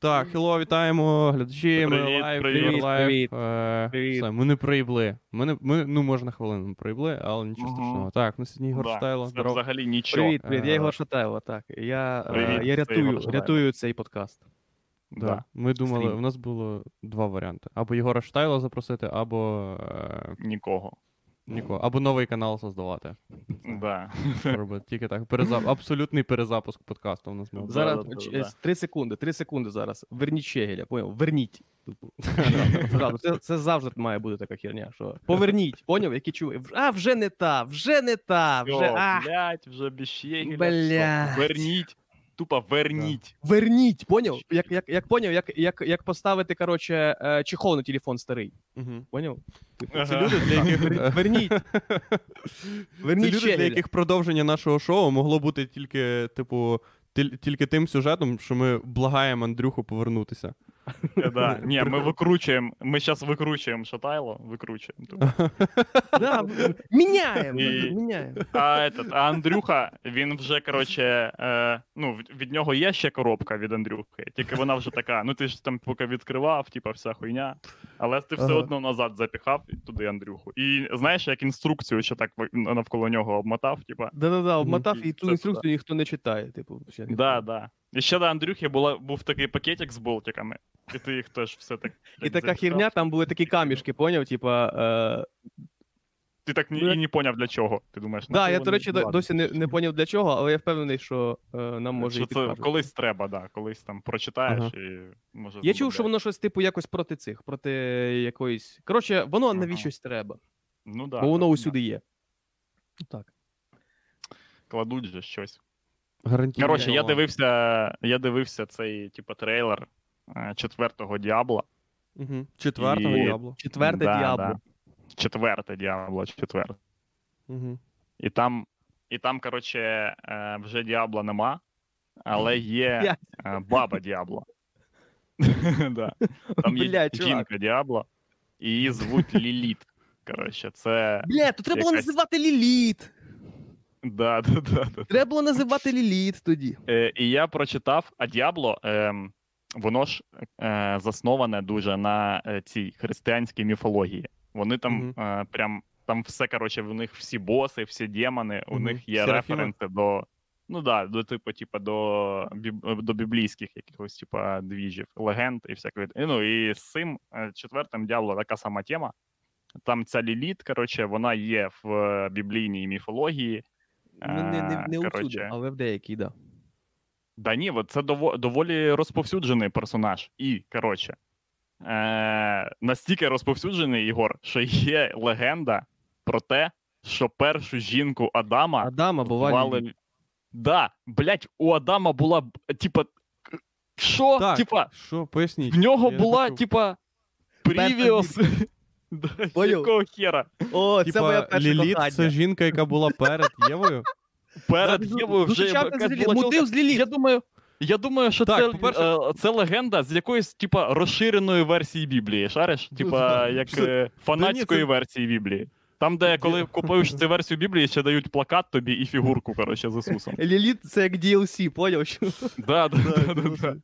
Так, hello, вітаємо, глядачі, ми Привіт, live, привіт, live. привіт. Е, Привіт. Все, ми не проїбли. Ми, не, ми, ну, може, на хвилину проїбли, але нічого Мгм. страшного. Так, ну сьогодні Ігор Да, Шатайло, Це здоров. взагалі нічого. Привіт, привіт, я Е, Ігор Шатайло, так. Я, е, Привіт, я рятую, рятую цей подкаст. Да. Да. Ми думали, Стрім. у нас було два варіанти. Або Ігора Шатайла запросити, або е, Нікого. Нікого. Або новий канал создавати. Да. Робити. Тільки так. Перезап... Абсолютний перезапуск подкасту у нас був. Зараз да, да, ч- да. е, три секунди, три секунди зараз. Верніть Щегеля, поняв? Верніть. Типу. Зразу. Це, це завжди має бути така херня. Що... Поверніть, поняв, які чує. А, вже не та, вже не та, вже. Йо, А, блядь, вже без щегеля. Блядь. Верніть. Тупо верніть. верніть, поняв? Як, як, як поняв, як, як, як поставити, коротше, е, чехол на телефон старий. Угу. Поняв? Типу, Це Ага. люди, для яких... верніть. Верніть. Це люди, для яких продовження нашого шоу могло бути тільки, типу, тільки тим сюжетом, що ми благаємо Андрюху повернутися. Е, Да. Ні, ми викручуємо. Ми зараз викручуємо Шатайло, тупо. Да, міняємо, І- міняємо. А, этот, а Андрюха, він вже, коротше, е, ну, від- нього є ще коробка від Андрюхи, тільки вона вже така, ну ти ж там поки відкривав, типа вся хуйня, але ти все одно назад запіхав туди Андрюху. І знаєш, як інструкцію ще так навколо нього обмотав, типа. Да-да-да, обмотав І і ту інструкцію ніхто не читає. Типу, ще. Да, да. І ще до Андрюхи була, був такий пакетик з болтиками, і ти їх теж все так. І така херня, там були такі камішки, поняв? Типа. Е... Ти так Ну, і не поняв для чого. Ти думаєш, Да, я, до речі, ладно. досі не, не поняв для чого, але я впевнений, що е, нам може що і це колись треба, да, колись там прочитаєш Ага. і може. Я чув, що воно щось, типу, якось проти цих, проти якоїсь. Коротше, воно Ага. навіщось треба, Ну, да, бо воно так, усюди є. Ну, Так. кладуть же щось. Гарантійно. Коротше, я дивився, я дивився цей, типу, трейлер е, четвертого Діабло. Угу. Четвертого І- діабло. Четверте Да, діабло. да. Четверте Діабло, четверте. Угу. І там, і там, коротше, е, вже Діабло нема, але є е, баба Діабло. Да. Там є чувак. жінка Діабло, і її звуть Ліліт. Коротше, це. Бля, то треба було називати Ліліт. Да, да, да, да. Треба було називати Ліліт тоді. Е, і я прочитав, а Діабло, ем, воно ж е, засноване дуже на е, цій християнській міфології. Вони там Мгм. е, прям там все коротше, в них всі боси, всі демони, у Мгм. них є Серафіми? референси до. Ну да, до типу, типу, до, до біблійських якихось, типу, двіжів, легенд і всякої. Ну і з цим е, четвертим дьяволо така сама тема. Там ця ліліт, коротше, вона є в е, біблійній міфології. Ну, не, не, не усюди, але в деякій, да. Да ні, от це доволі розповсюджений персонаж. І, коротше, е- настільки розповсюджений Ігор, що є легенда про те, що першу жінку Адама Адама була звали... Да, блять, у Адама була, типа. Що? Так, Типа, що, поясніть. в нього я була, типа, превіус. Да, Якого хера? О, це моя перша Ліліт кохання. це жінка, яка була перед Євою. Перед Євою вже якась була Мотив з Ліліт. Я думаю, я думаю, що Так, це, по-перше- е, це легенда з якоїсь, типа, розширеної версії Біблії. Шариш? Типа, як е, фанатської це- версії Біблії. Там, де коли купуєш цю версію Біблії, ще дають плакат тобі і фігурку, коротше, з Ісусом. Ліліт це як DLC, поняв? Що? Да, да, да, да, да.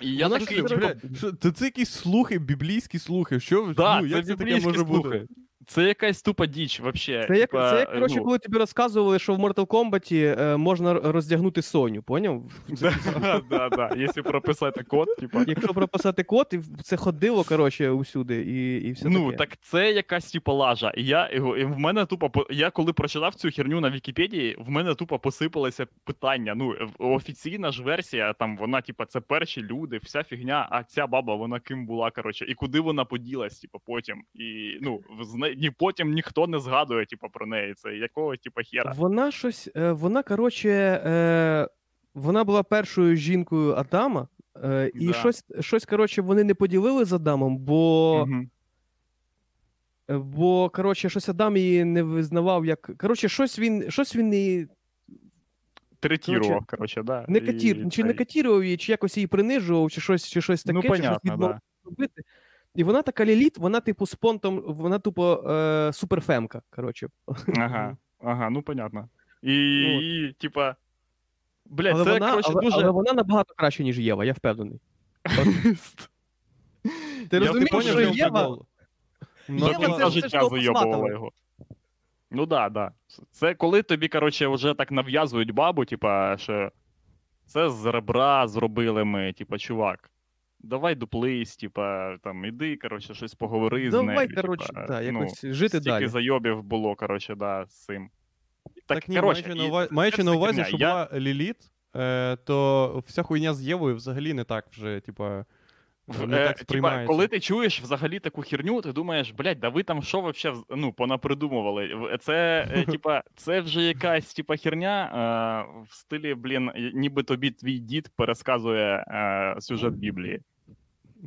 І я такий, типу, це якісь слухи, біблійські слухи. Що да, ну, як це таке може слухи. бути? Це якась тупа діч, вообще. Це як, Типа, це як коротше, ну, коли тобі розказували, що в Mortal Kombat е, можна роздягнути Соню, поняв? Да, да, да. Якщо прописати код, типа. Якщо прописати код, і це ходило, коротше, усюди, і, і все Ну, таке. так це якась типу лажа. І я і в мене тупо по- я коли прочитав цю херню на Вікіпедії, в мене тупо посипалися питання. Ну, офіційна ж версія, там вона, типу, це перші люди, вся фігня, а ця баба, вона ким була, коротше, і куди вона поділась, типу, потім. І ну, з ні потім ніхто не згадує, типу, про неї. Це якого, типу, хера. Вона щось, е, вона, коротше, е, вона була першою жінкою Адама, е, і Да. щось, щось, коротше, вони не поділили з Адамом, бо, е, бо коротше, щось Адам її не визнавав як. Коротше, щось він, щось він її Третірував, коротше, да. не і чи не катірував її, чи якось її принижував, чи щось, чи щось таке, Ну, чи щось понятно, да. робити. І вона така ліліт, вона, типу, з понтом, вона, тупо, е, суперфемка, коротше. Ага, ага, ну понятно. І, Ну, і типа. Блядь, але, це, вона, коротше, але, дуже. але вона набагато краще, ніж Єва, я впевнений. Ти розумієш, що Єва. Ну, Єва це- життя зайобувала його. Ну да, да. Це коли тобі, коротше, вже так нав'язують бабу, типа, що це з ребра зробили ми, типа, чувак. Давай дуплись, типа, там, іди, коротше, щось поговори з нею. давай, коротше, типа, да, ну, жити стільки далі. зайобів було, коротше, да, з цим. Так, ні, коротше, маючи на увазі, маючи на увазі що Я- була Ліліт, е, то вся хуйня з Євою взагалі не так вже, типа, не е, так типа, коли ти чуєш взагалі таку херню, ти думаєш, блядь, да ви там що вообще ну, понапридумували? Це, е, типа, це вже якась типа херня е, в стилі, блін, ніби тобі твій дід пересказує е, сюжет Біблії.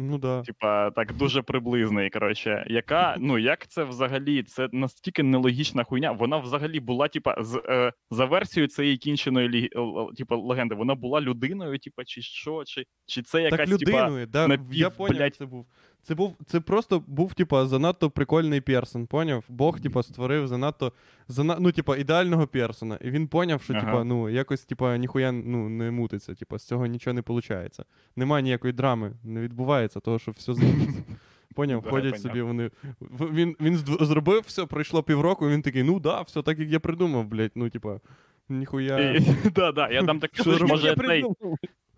Ну да. Типа, так дуже приблизний. Коротше, яка, ну як це взагалі? Це настільки нелогічна хуйня. Вона взагалі була, типа, з е, за версією цієї кінченої лі, типа, легенди, вона була людиною, типа, чи що, чи, чи це якась так типа. да, напів, я поняв, блядь. це був. Це був це просто був, типа, занадто прикольний персон, поняв? Бог, типа, створив занадто зана... ну, типа, ідеального персона. І він поняв, що, Ага. типа, ну, якось, типа, ніхуя ну, не мутиться, типа, з цього нічого не виходить. Немає ніякої драми, не відбувається, того, що все зміниться. Поняв, Да, ходять собі вони. Він, він зробив все, пройшло півроку, і він такий, ну да, все так, як я придумав, блядь. Ну, типа, ніхуя. Да, да, я слухай, робити? може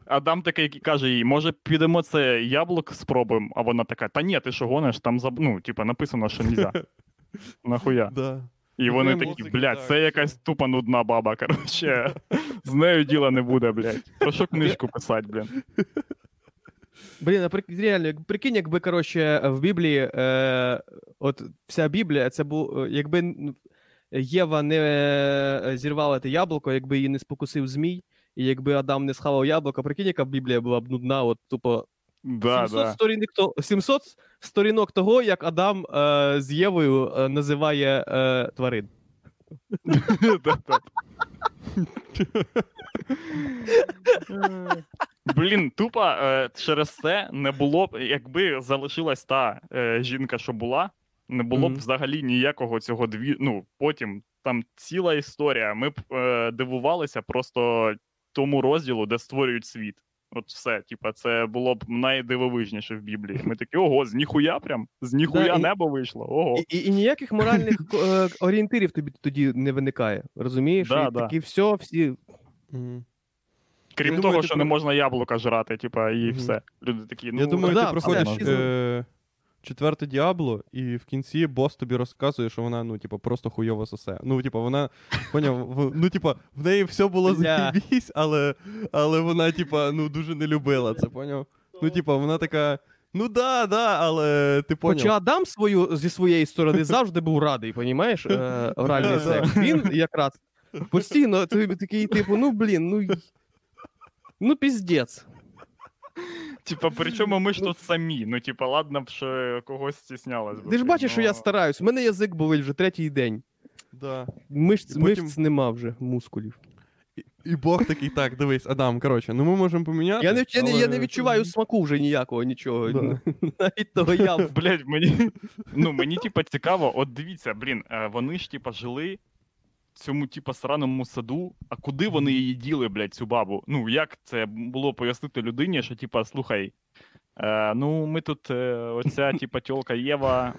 Адам такий каже їй, може підемо це яблук спробуємо, а вона така, та ні, ти що гониш, там заб... ну, типа, написано, що нельзя. Нахуя? Да. І Ну, вони такі, блядь, так, це якась тупа нудна баба, коротше. З нею діла не буде, блядь. Про що книжку писати, блін? Блін, реально, прикинь, якби, коротше, в Біблії, е, от вся Біблія, це був, якби Єва не е, зірвала те яблуко, якби її не спокусив змій, і якби Адам не схавав яблуко, прикинь, яка Біблія була б нудна, от тупо Да, 700, да. сторінок, то, 700 сторінок того, як Адам е, з Євою е, називає е, тварин. Блін, тупо е, через це не було б, якби залишилась та е, жінка, що була, не було б взагалі ніякого цього дві. Ну, потім там ціла історія. Ми б е, дивувалися просто тому розділу, де створюють світ. От все, типа, це було б найдивовижніше в Біблії. Ми такі, ого, з ніхуя прям, з ніхуя Да, і- небо вийшло. Ого. І, і, і ніяких моральних е, орієнтирів тобі тоді не виникає. Розумієш? Да, і да. такі все, всі. Крім Я того, думаю, що про- не можна яблука жрати, типа, і все. Люди такі, ну Я думаю, да, ти проходиш е- четверте Діабло, і в кінці бос тобі розказує, що вона, ну, типа, просто хуйово сосе. Ну, типа, вона, поняв, в- ну, типа, в неї все було заєбісь, але, але вона, типа, ну, дуже не любила це, поняв? Ну, типа, вона така. Ну да, да, але ти поняв. Хоча Адам свою, зі своєї сторони завжди був радий, понімаєш? Е, оральний секс. Він якраз постійно ти- такий, типу, ну блін, ну. Ну, піздець. Типа, причому ми ж тут самі. Ну, типа, ладно б, що когось стіснялось. Ти ж бачиш, що я стараюсь. У мене язик болить вже третій день. Да. Мишць, потім- мишць нема вже, мускулів. І, і Бог такий, так, дивись, Адам, коротше, ну ми можемо поміняти. Я не, я, не, я не відчуваю смаку вже ніякого, нічого. Да. Навіть того яблука. Блять, мені. Ну, мені, типа, цікаво, от дивіться, блін, е, вони ж, типа, жили цьому, типа, сраному саду, а куди вони її діли, блядь, цю бабу? Ну, як це було пояснити людині, що, типа, слухай. Е, ну, ми тут, е, оця, типа, тьолка Єва,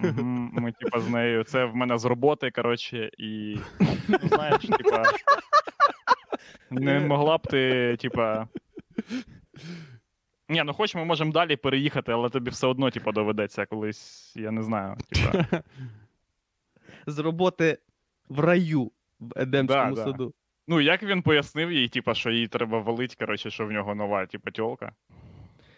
ми, типа, з нею, це в мене з роботи, коротше, і, ну, знаєш, типа, не могла б ти, типа. Ні, ну хоч ми можемо далі переїхати, але тобі все одно, типа, доведеться колись, я не знаю. Типа. З роботи в раю Едемському Да, да. саду. Ну, як він пояснив їй, типа, що їй треба валить, коротше, що в нього нова, типа, тьолка.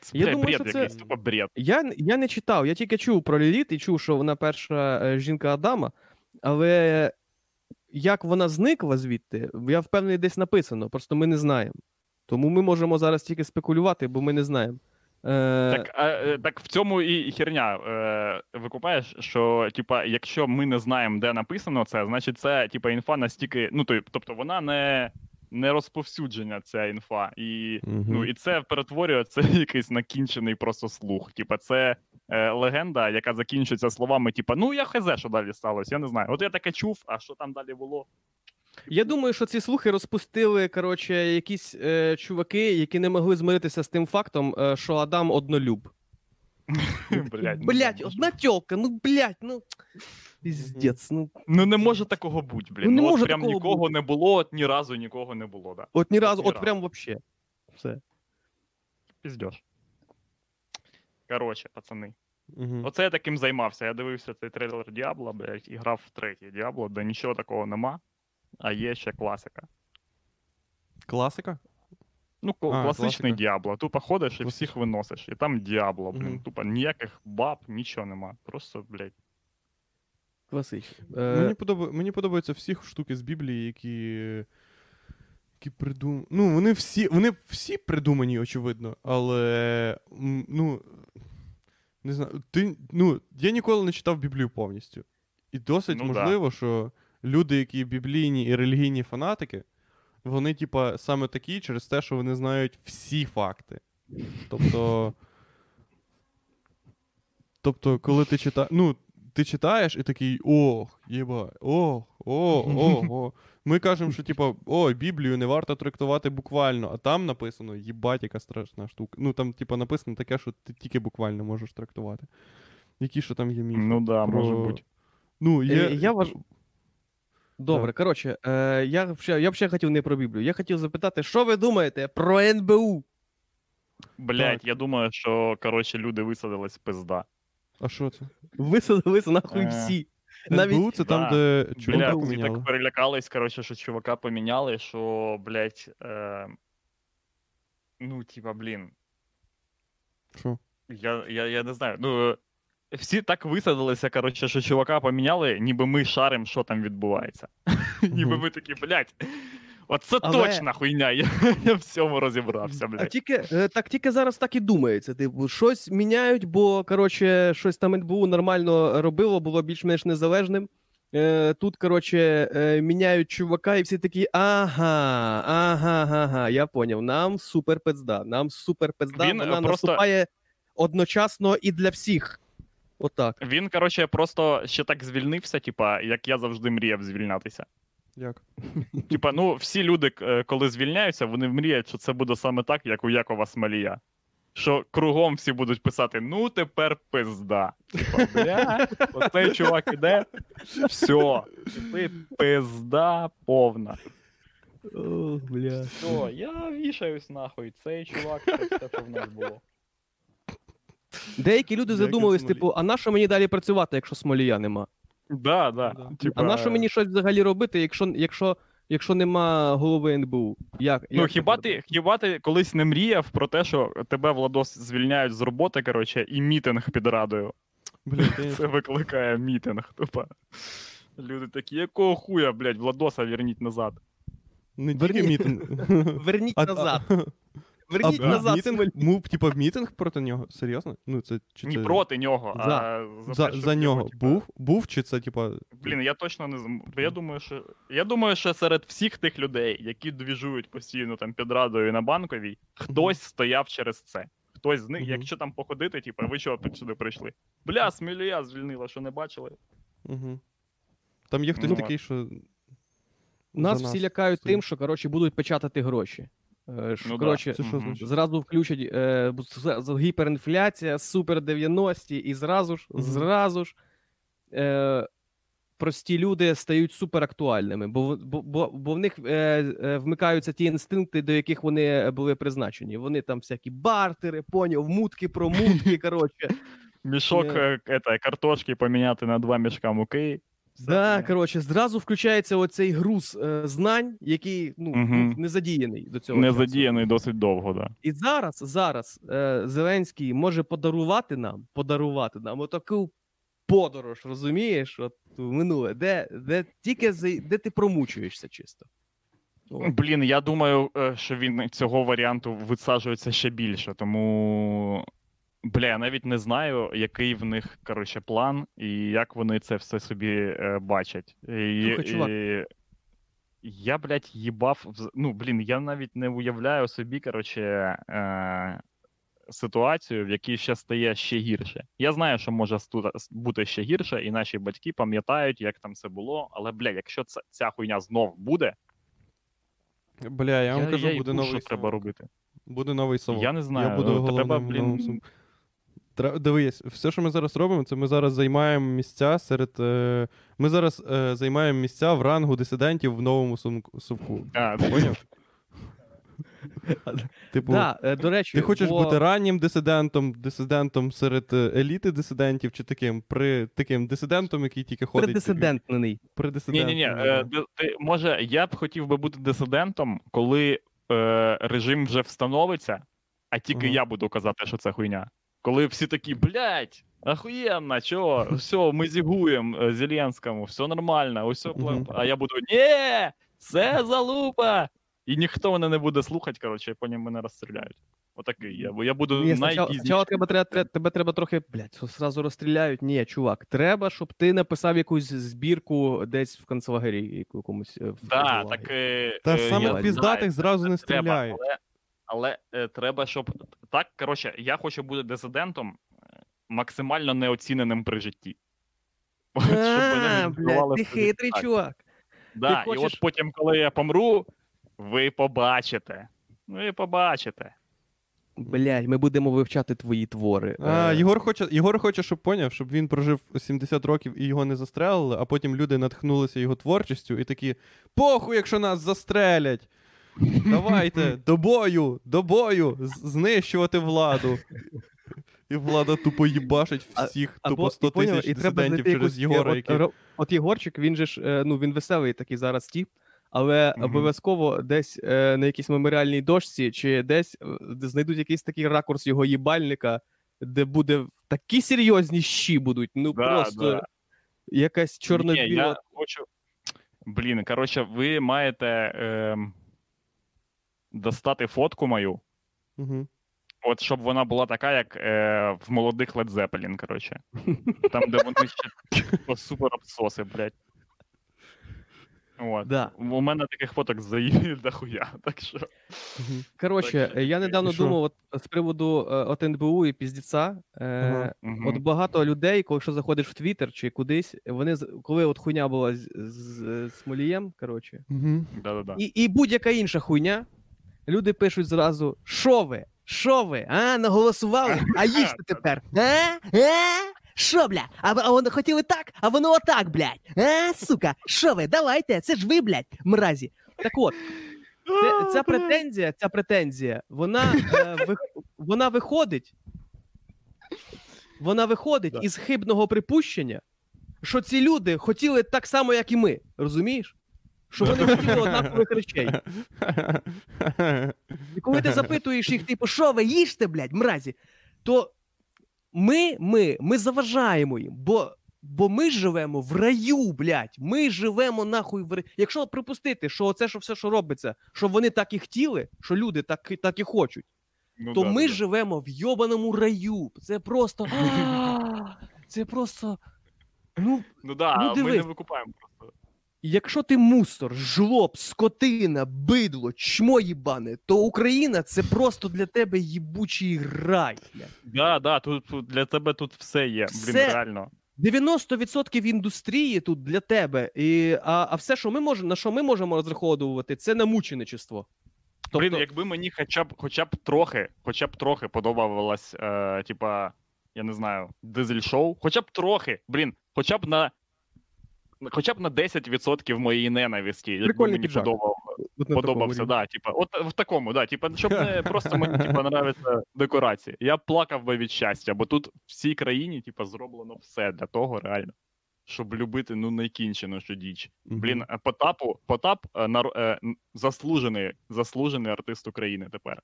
Це, Я думаю, бред що це- якийсь, тупо бред. Я, я не читав, я тільки чув про Ліліт і чув, що вона перша е, жінка Адама, але як вона зникла звідти, я впевнений, десь написано, просто ми не знаємо. Тому ми можемо зараз тільки спекулювати, бо ми не знаємо. Е, Так, а, е, так в цьому і херня. Е, викупаєш, що, типа, якщо ми не знаємо, де написано це, значить це, типа, інфа настільки. Ну, тобто вона не, не розповсюджена, ця інфа. І Мгм. Ну і це перетворює це якийсь накінчений просто слух. Типа, це е, легенда, яка закінчується словами: типа, ну я хз, що далі сталося, я не знаю. От я таке чув, а що там далі було? Я думаю, що ці слухи розпустили, коротше, якісь е, чуваки, які не могли змиритися з тим фактом, е, що Адам однолюб. Блядь, ну, Блять, одна тьолка, ну блять, ну. Піздець, ну. Ну не може такого бути, блін. Ну, не Ну, от прям такого нікого бути. не було, от ні разу нікого не було, да. От ні разу, ні от прям вообще. Все. Піздєш. Коротше, пацани. Мгм. Оце я таким займався. Я дивився цей трейлер Діабло, блядь, і грав в третій Діабло, де нічого такого нема, а є ще класика. Класика? Ну, А, класичний класика. Діабло. Тупо ходиш і всіх виносиш. І там Діабло, блін. Мгм. Тупо ніяких баб, нічого нема. Просто, блядь. Класично. Мені, Е. Мені подобаються всі штуки з Біблії, які. які придум... Ну, вони всі, вони всі придумані, очевидно, але. Ну. Не знаю. Ти... Ну, я ніколи не читав Біблію повністю. І досить Ну да. можливо, що люди, які біблійні і релігійні фанатики, вони, типа, саме такі через те, що вони знають всі факти. Тобто. Тобто, коли ти читаєш. Ну, ти читаєш і такий ох, єба, ох, о, о, о. Ми кажемо, що типа, ой, Біблію не варто трактувати буквально, а там написано, їбать, яка страшна штука. Ну там, типа, написано таке, що ти тільки буквально можеш трактувати. Які що там є міфи? Ну да, про- може бути. Ну, є... Е, я важ- Добре, Так. коротше, е, я, ще- я б ще хотів не про Біблію. Я хотів запитати, що ви думаєте про НБУ? Блядь, Так. я думаю, що, коротше, люди висадились пизда. А що це? Висадилися нахуй Е, всі. Навіть... Навіть це там, да. де чувака Бля, всі поміняли. так перелякались, коротше, що чувака поміняли, що, блядь, е... ну, типа, блін, Що? я, я, я не знаю. Ну, всі так висадилися, коротше, що чувака поміняли, ніби ми шарим, що там відбувається. ніби ми такі, блядь, оце Але- точна хуйня, я, я в цьому розібрався, А тільки, е, так тільки зараз так і думається. Типу, щось міняють, бо коротше, щось там НБУ нормально робило, було більш-менш незалежним. Е, тут, коротше, е, міняють чувака, і всі такі: ага, ага, ага, я поняв. Нам супер пизда. Нам супер пизда, вона просто- наступає одночасно і для всіх. Отак. Він, коротше, просто ще так звільнився, типа, як я завжди мріяв звільнятися. Як? Типа, ну, всі люди, е, коли звільняються, вони мріють, що це буде саме так, як у Якова Смолія. Що кругом всі будуть писати: ну тепер пизда. Типа, бля, оцей чувак іде, все, ти пизда повна. О, бля. Все, я вішаюсь нахуй, цей чувак, це все, що в нас було. Деякі люди задумались, типу, а на що мені далі працювати, якщо смолія нема? Да, да. Да. Типа, А на що мені щось взагалі робити, якщо, якщо, якщо нема голови НБУ? Як, Ну, як хіба ти, хіба ти колись не мріяв про те, що тебе Владос звільняють з роботи, коротше, і мітинг під радою. Блін, Це викликає мітинг, тупо. Люди такі, якого хуя, блядь, Владоса верніть назад. Не тільки Верні- мітинг. Верніть назад. Верніть а назад. мітинг, був, типа, мітинг проти нього? Серйозно? Ну, це, чи Ні це... проти нього, За. а за, За, те, за його, нього типа, був? Був, чи це, типа. Блін, я точно не знаю. Я думаю, що. Я думаю, що серед всіх тих людей, які двіжують постійно там під радою на банковій, хтось стояв через це. Хтось з них, Мгм. якщо там походити, типу, ви чого тут сюди прийшли? Бля, Смілія звільнила, що не бачили? Угу. Там є хтось Ну, такий, що. Нас за всі лякають стоїть. тим, що коротше, будуть печатати гроші. Е, що, Ну да. коротше, Це що значить? зразу включать е, гіперінфляція, супер 90 і зразу ж, Мгм. зразу ж е, прості люди стають суперактуальними, бо, в- бо, бо, бо в них е, е, вмикаються ті інстинкти, до яких вони були призначені. Вони там всякі бартери, поняв, мутки про мутки, коротше. Мішок е, картошки поміняти на два мішка муки. Да, коротше, зразу включається оцей груз е, знань, який ну, Мгм. не задіяний до цього. Не часу. задіяний досить довго, да. І зараз, зараз е, Зеленський може подарувати нам, подарувати нам отаку подорож, розумієш? От в минуле, де, де тільки за- де ти промучуєшся чисто. О. Блін, я думаю, е, що він цього варіанту висаджується ще більше, тому. Бля, я навіть не знаю, який в них коротше, план і як вони це все собі е, бачать. І, Слухай, чувак. і... Я, блядь, їбав. вз- Ну, блін, я навіть не уявляю собі, коротше, е... ситуацію, в якій ще стає ще гірше. Я знаю, що може бути ще гірше, і наші батьки пам'ятають, як там це було. Але, бля, якщо ця, ця хуйня знов буде, Бля, я вам кажу, я буде новий що треба робити. Буде новий совок. Я не знаю. Я буду ну, головним треба, блін, совком. Дивись, все, що ми зараз робимо, це ми зараз займаємо місця серед. Е... Ми зараз е, займаємо місця в рангу дисидентів в новому сумку- совку. Поняв? Типу, Да, е, до речі, ти хочеш бо- бути раннім дисидентом, дисидентом серед е, еліти дисидентів, чи таким при таким дисидентом, який тільки ходить. предисидентний. При Ні, ні, ні. Ти, може, я б хотів би бути дисидентом, коли е, режим вже встановиться, а тільки Ага. я буду казати, що це хуйня. Коли всі такі, блядь, ахуєнно, чого, все, ми зігуємо е, Зеленському, все нормально, усе Мгм. А я буду, ні, це залупа! І ніхто мене не буде слухати, коротше, і потім мене розстріляють. Отакий я, бо я буду Ні, спочатку, тебе, треба, треба, тебе треба трохи, блядь, сразу розстріляють. Ні, чувак, треба, щоб ти написав якусь збірку десь в концлагері яку- якомусь. е, в Да, концлагері. так, е, Та е, саме в піздатих зразу не треба, стріляють. Але, але е, треба, щоб так, коротше, я хочу бути дисидентом е, максимально неоціненим при житті. А, ти хитрий чувак. Да, Ти І хочеш- от потім, коли я помру, ви побачите. Ви побачите. Блядь, ми будемо вивчати твої твори. А, Е, Єгор хоче, Єгор хоче, щоб поняв, щоб він прожив 70 років і його не застрелили, а потім люди натхнулися його творчістю і такі: похуй, якщо нас застрелять! Давайте, до бою, до бою, знищувати владу. І влада тупо їбашить всіх, або- тупо 100 і поняв, тисяч і дисидентів через якусь, е, Єгора, от, який. От Єгорчик, він же ж, е, ну він веселий такий зараз тіп, але Мгм. обов'язково десь е, на якійсь меморіальній дошці чи десь е, де знайдуть якийсь такий ракурс його їбальника, де буде такі серйозні щі будуть. Ну Да, просто да. якась чорно-біла. я хочу. Блін, коротше, ви маєте ем, достати фотку мою. Угу. От щоб вона була така, як е, в молодих Led Zeppelin, коротше. Там, де вони ще типу, супер обсоси, блядь. От. Да. У мене таких фоток заїли дохуя, так що. Коротше, Так, я недавно що? думав от, з приводу е, от НБУ і піздіца. Е. Мгм. От багато людей, коли якщо заходиш в Твіттер чи кудись, вони з- коли от хуйня була з, з, з Смолієм, коротше, Угу. І, і будь-яка інша хуйня, люди пишуть зразу: що ви? Що ви? А, наголосували? А їжте тепер. А? А? Що, бля? А, а вони хотіли так, а воно отак, блядь. А, сука, що ви? Давайте, це ж ви, блядь, мразі. Так от, це, ця претензія, ця претензія, вона, е, вона виходить. Вона виходить Да. із хибного припущення, що ці люди хотіли так само, як і ми. Розумієш? Що вони хотіли однакових речей. І коли ти запитуєш їх, типу, що ви їжте, блядь, мразі, то ми, ми, ми заважаємо їм, бо, бо ми живемо в раю, блядь. Ми живемо нахуй в раю. Якщо припустити, що це що все, що робиться, що вони так і хотіли, що люди так, і- так і хочуть, Ну, то да, ми да, да. живемо в йобаному раю. Це просто. Це просто. Ну, Ну да, Ну, ми не викупаємо просто. Якщо ти мусор, жлоб, скотина, бидло, чмо їбане, то Україна це просто для тебе їбучий рай. Да, да, тут, тут для тебе тут все є. Блін, реально. 90% індустрії тут для тебе. І, а, а все, що ми можемо, на що ми можемо розраховувати, це на мученичество. Тобто, Блін, якби мені хоча б хоча б трохи, хоча б трохи подобалось, е, типа, я не знаю, дизель-шоу, хоча б трохи, блін, хоча б на. Хоча б на 10% моєї ненависті, якби мені подобав, подобався, да, типа, от в такому, да, типа, щоб не просто мені типа нравиться декорації. Я плакав би від щастя, бо тут в всій країні, типа, зроблено все для того, реально, щоб любити ну найкінчену що діч. Блін, е, Потапу, Потап е, нар- е, заслужений, заслужений артист України тепер.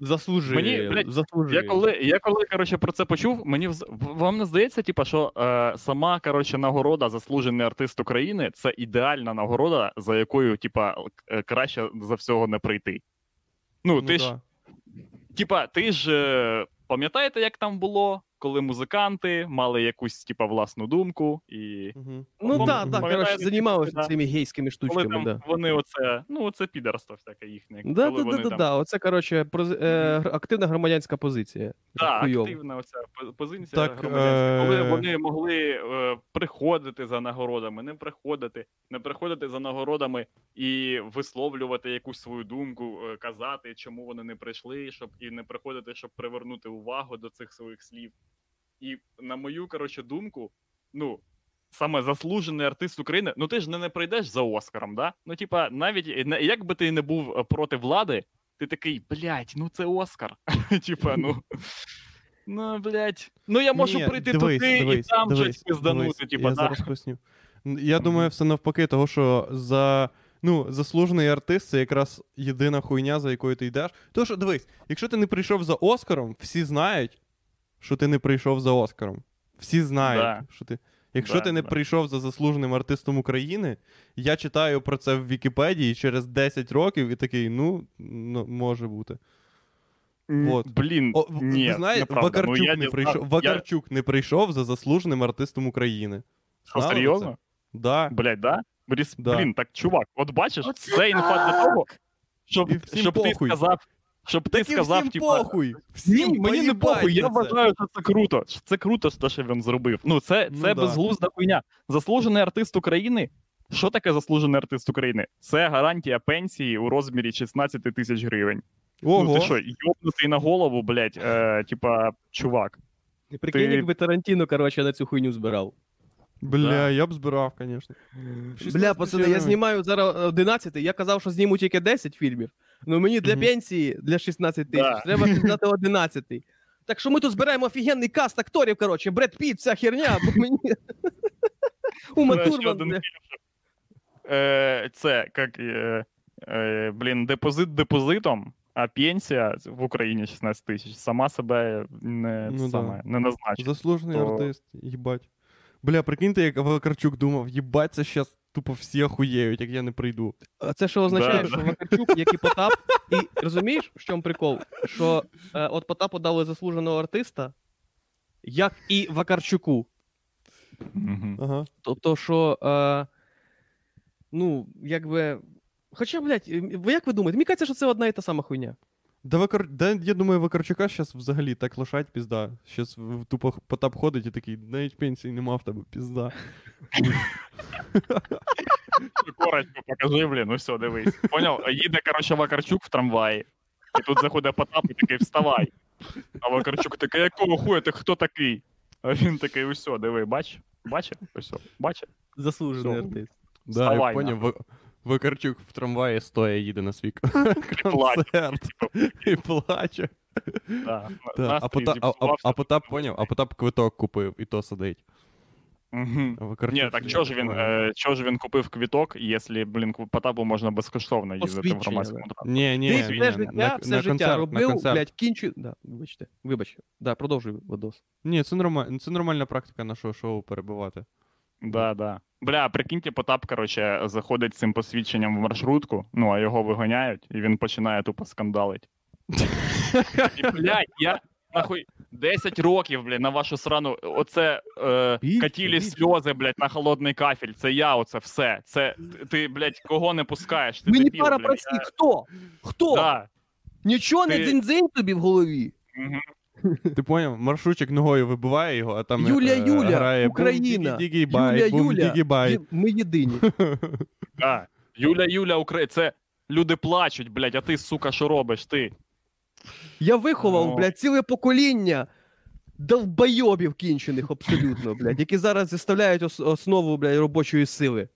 Заслужує. Мені, блядь, заслужує. Я коли, я коли коротше, про це почув, мені вз- вам не здається, типа, що е, сама коротше, нагорода заслужений артист України це ідеальна нагорода, за якою, типа, е, краще за всього не прийти. Ну, ти ж, да. типа, ти ж е, пам'ятаєте, як там було? Коли музиканти мали якусь, типа, власну думку, і Мгм. Ну так, так, коротше, займалися да. цими гейськими коли штучками, там да. вони оце, ну, оце підарство всяке їхнє. Да, коли да, вони да, да, там, да. Оце, коротше, проз- е, активна громадянська позиція. Да, активна оця позиція Так, громадянська. Коли е, вони могли е, приходити за нагородами, не приходити, не приходити за нагородами і висловлювати якусь свою думку, е, казати, чому вони не прийшли, щоб і не приходити, щоб привернути увагу до цих своїх слів. І на мою коротше думку, ну. Саме заслужений артист України, ну ти ж не, не прийдеш за Оскаром, да? Ну, типа, навіть як би ти не був е, проти влади, ти такий, блядь, ну це Оскар. Типа, ну. Ну, блядь. Ну я можу Ні, прийти дивись, туди дивись, і там щось пизданути, дивись, типа, Я да. зараз поясню. Я думаю, все навпаки, того, що за. Ну, заслужений артист це якраз єдина хуйня, за якою ти йдеш. Що дивись, якщо ти не прийшов за Оскаром, всі знають, що ти не прийшов за Оскаром. Всі знають, Да. що ти. Якщо Да, ти не да. прийшов за заслуженим артистом України, я читаю про це в Вікіпедії через 10 років і такий, ну, ну може бути. М, Вот. Блін, О, ні, ви знаєте. Вакарчук, ну, я не прийшов, я- Вакарчук не прийшов за заслуженим артистом України. Що, серйозно? Да. Блядь, да? Борис, Да. Блін, так, чувак, от бачиш, Оце це інфа для того, щоб, щоб ти похуй. сказав, щоб ти Так сказав, всім типа, похуй. Ні, мені не похуй, я це. вважаю, що це круто. що Це круто, що він зробив. Ну, це, Ну це да. безглузда хуйня. Заслужений артист України. Що таке заслужений артист України? Це гарантія пенсії у розмірі 16 тисяч гривень. Ого. Ну ти що, йобнутий на голову, блядь, е, типа, чувак. Прикинь, Ти- якби Тарантіно, коротше, на цю хуйню збирав. Бля, Да. я б збирав, звісно. Бля, пацани, я знімаю зараз 11, я казав, що зніму тільки 10 фільмів. Ну мені для пенсії для 16 тисяч Да. треба пізнати 11. Так що ми тут збираємо офігенний каст акторів, коротше, Бред Піт, вся херня, бо мені. Ума Турман, Е, це, як, е, е, блін, депозит депозитом, а пенсія в Україні 16 тисяч. Сама себе не, Ну да. не назначить. Заслужений то- артист, їбать. Бля, прикиньте, як Вакарчук думав, їбать, це щас тупо всі охуєють, як я не прийду. А Це що означає, Да, що да. Вакарчук, як і Потап, і розумієш, в чому прикол? Що е, от Потапу дали заслуженого артиста, як і Вакарчуку. Ага. Тобто, що. Е, ну, якби. Хоча, блядь, ви як ви думаєте? Мені кажеться, що це одна і та сама хуйня. Да, Вакар... да я думаю, Вакарчука зараз взагалі так лишать пізда. Щас в- тупо Потап ходить і такий, навіть пенсії нема в тебе, пізда. Коротко покажи, блін, ну все, дивись. Поняв? Їде, коротше, Вакарчук в трамваї. І тут заходить Потап і такий, вставай. А Вакарчук такий, якого хуя, ти хто такий? А він такий, усе, диви, бач? Бачив? Усе, бачив? Заслужений артист. Да, Вставай, поняв. Ва- Вакарчук в трамваї стоя їде на свій концерт. І плаче. А, Потап, поняв, а Потап квиток купив, і то сидить. Вакарчук Ні, так чого ж він, е, чого ж він купив квіток, якщо, блін, к Потапу можна безкоштовно їздити в громадському транспорті? Ні, ні, Ти ні, все ні, життя, на- все на життя концерт, робив, концерт. блядь, кінчу. Да, вибачте, вибачте. Да, продовжуй Вадос. Ні, це нормально, це нормальна практика нашого шоу перебивати. Да, да. Бля, прикиньте, Потап, короче, заходить з цим посвідченням в маршрутку, ну, а його виганяють, і він починає тупо скандалить. І, блядь, я нахуй 10 років, блядь, на вашу срану, оце е, катілі сльози, блядь, на холодний кафель. Це я, оце все. Це ти, блядь, кого не пускаєш? Ти дебіл, пара блядь, прості. я- Хто? Хто? Да. Нічого не Ти- дзинь-дзинь тобі в голові. Мгм. Ти поняв? Маршрутчик ногою вибиває його, а там Юля, е, Юля, грає Україна. бум-дігі-дігі-бай, Юля, Юля, бум-дігі-бай. Ї- ми єдині. Да. Юля, Юля, Укра... це люди плачуть, блядь, а ти, сука, що робиш? Ти? Я виховав, Ну. блядь, ціле покоління долбойобів кінчених абсолютно, блядь, які зараз заставляють ос- основу, блядь, робочої сили.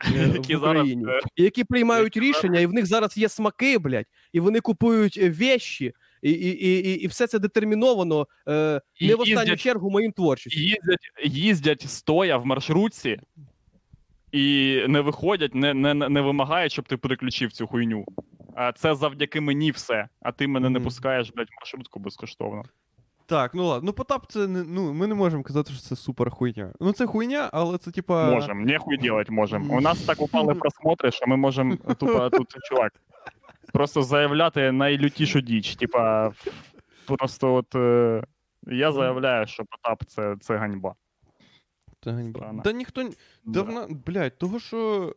е, Які в зараз, Україні. е, І які приймають рішення, і в них зараз є смаки, блядь, і вони купують е, вещі, і, і, і, і, і все це детерміновано е, І не в останню їздять- чергу моїм творчістю. їздять, їздять стоя в маршрутці і не виходять, не, не, не вимагають, щоб ти переключив цю хуйню. А це завдяки мені все. А ти мене не пускаєш, блядь, в маршрутку безкоштовно. Так, ну ладно. Ну, Потап, це не. Ну, ми не можемо казати, що це супер хуйня. Ну, це хуйня, але це типа. Можем, нехуй делать можем. У нас так упали просмотри, що ми можемо тупо тут, чувак, просто заявляти найлютішу діч. Типа, просто от. е, Я заявляю, що Потап це, це ганьба. Та ганьба. Та ніхто. Давно, блядь, того що.